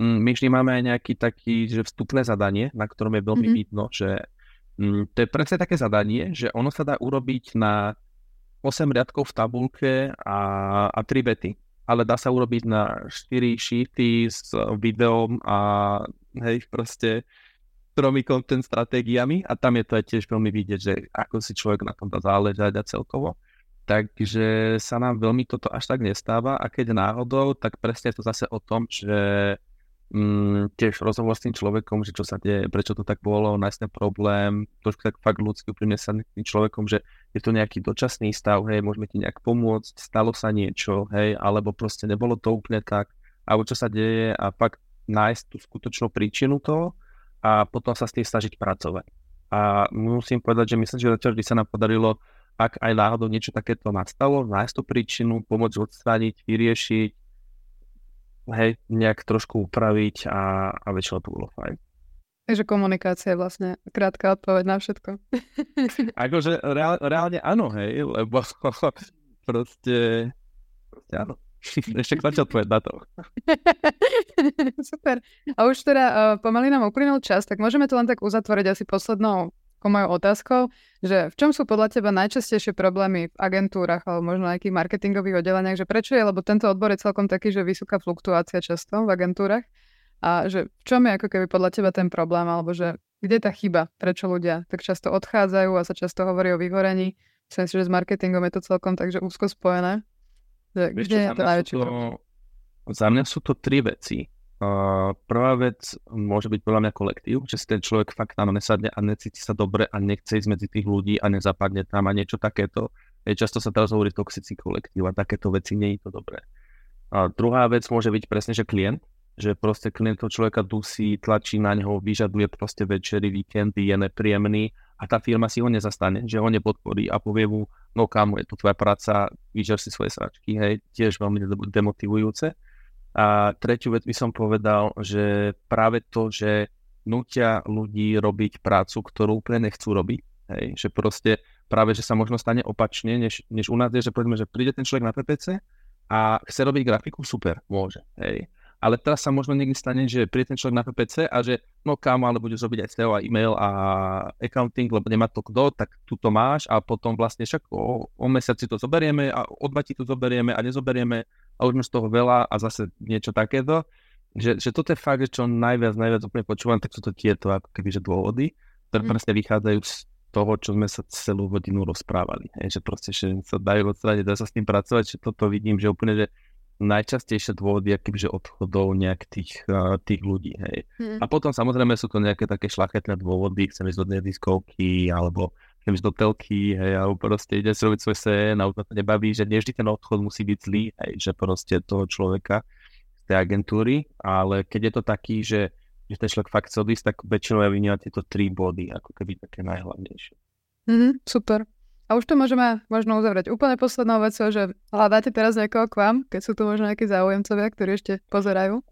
Mm, my vždy máme aj nejaký taký, že vstupné zadanie, na ktorom je veľmi mm-hmm. vidno, že mm, to je presne také zadanie, že ono sa dá urobiť na 8 riadkov v tabulke a, a 3 vety. Ale dá sa urobiť na 4 sheety s videom a hej, proste tromi content stratégiami a tam je to aj tiež veľmi vidieť, že ako si človek na tom dá záležať a celkovo. Takže sa nám veľmi toto až tak nestáva a keď náhodou, tak presne je to zase o tom, že mm, tiež rozhovor s tým človekom, že čo sa deje, prečo to tak bolo, nájsť ten problém, trošku tak fakt ľudský úprimne sa tým človekom, že je to nejaký dočasný stav, hej, môžeme ti nejak pomôcť, stalo sa niečo, hej, alebo proste nebolo to úplne tak, alebo čo sa deje a fakt nájsť tú skutočnú príčinu toho a potom sa s tým snažiť pracovať. A musím povedať, že myslím, že zatiaľ by sa nám podarilo, ak aj náhodou niečo takéto nastalo, nájsť tú príčinu, pomôcť odstrániť, vyriešiť, hej, nejak trošku upraviť a, a väčšinou to bolo fajn. Takže komunikácia je vlastne krátka odpoveď na všetko. akože reál, reálne áno, hej, lebo proste, proste áno. Ešte kto odpoveď na to. Super. A už teda uh, pomaly nám uplynul čas, tak môžeme to len tak uzatvoriť asi poslednou mojou otázkou, že v čom sú podľa teba najčastejšie problémy v agentúrach alebo možno nejakých marketingových oddeleniach, že prečo je, lebo tento odbor je celkom taký, že vysoká fluktuácia často v agentúrach a že v čom je ako keby podľa teba ten problém, alebo že kde je tá chyba, prečo ľudia tak často odchádzajú a sa často hovorí o vyhorení. Myslím si, že s marketingom je to celkom takže úzko spojené. Že, kde je to najväčší Za mňa sú to tri veci. Uh, prvá vec môže byť podľa mňa kolektív, že si ten človek fakt tam nesadne a necíti sa dobre a nechce ísť medzi tých ľudí a nezapadne tam a niečo takéto. Je, často sa teraz hovorí toxický kolektív a takéto veci nie je to dobré. A druhá vec môže byť presne, že klient, že proste klient toho človeka dusí, tlačí na neho, vyžaduje proste večery, víkendy, je nepríjemný a tá firma si ho nezastane, že ho nepodporí a povie mu, no kamo, je to tvoja práca, vyžer si svoje sračky, hej, tiež veľmi demotivujúce. A tretiu vec by som povedal, že práve to, že nutia ľudí robiť prácu, ktorú úplne nechcú robiť, hej, že proste práve, že sa možno stane opačne, než, než u nás je, že povedzme, že príde ten človek na PPC a chce robiť grafiku, super, môže, hej ale teraz sa možno niekde stane, že príde ten človek na PPC a že no kámo, ale budeš robiť aj SEO a e-mail a accounting, lebo nemá to kto, tak tu to máš a potom vlastne však o, o mesiac si to zoberieme a o dva ti to zoberieme a nezoberieme a už z toho veľa a zase niečo takéto. Že, že toto je fakt, že čo najviac, najviac úplne počúvam, tak sú to tieto ako keby, že dôvody, ktoré mm. presne vychádzajú z toho, čo sme sa celú hodinu rozprávali. Je, že proste, že sa dajú odstrániť, dá sa s tým pracovať, že toto vidím, že úplne, že najčastejšie dôvody akýže odchodov nejak tých, tých ľudí. Hej. Hmm. A potom samozrejme sú to nejaké také šlachetné dôvody, chcem ísť do diskovky, alebo chcem ísť do telky, hej, alebo proste ide si robiť svoj sen a už to nebaví, že nie vždy ten odchod musí byť zlý, hej, že proste toho človeka z tej agentúry, ale keď je to taký, že, že ten človek fakt chce odísť, tak väčšinou ja vynímam tieto tri body, ako keby také najhlavnejšie. Mm, super. A už to môžeme možno uzavrieť úplne poslednou vecou, že hľadáte teraz niekoho k vám, keď sú tu možno nejakí záujemcovia, ktorí ešte pozerajú?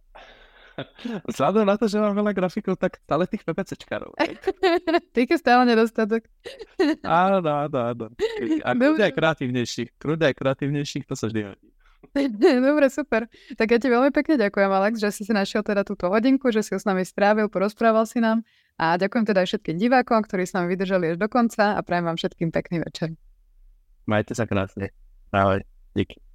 Vzhľadom na to, že mám veľa grafikov, tak stále tých PPCčkarov. Tých je stále nedostatok. áno, áno, áno. A kľudne aj kreatívnejších. Kľudne aj kreatívnejších, to sa vždy hodí. Dobre, super. Tak ja ti veľmi pekne ďakujem, Alex, že si si našiel teda túto hodinku, že si ho s nami strávil, porozprával si nám a ďakujem teda aj všetkým divákom, ktorí s nami vydržali až do konca a prajem vám všetkým pekný večer. Majte sa krásne. Ahoj. Díky.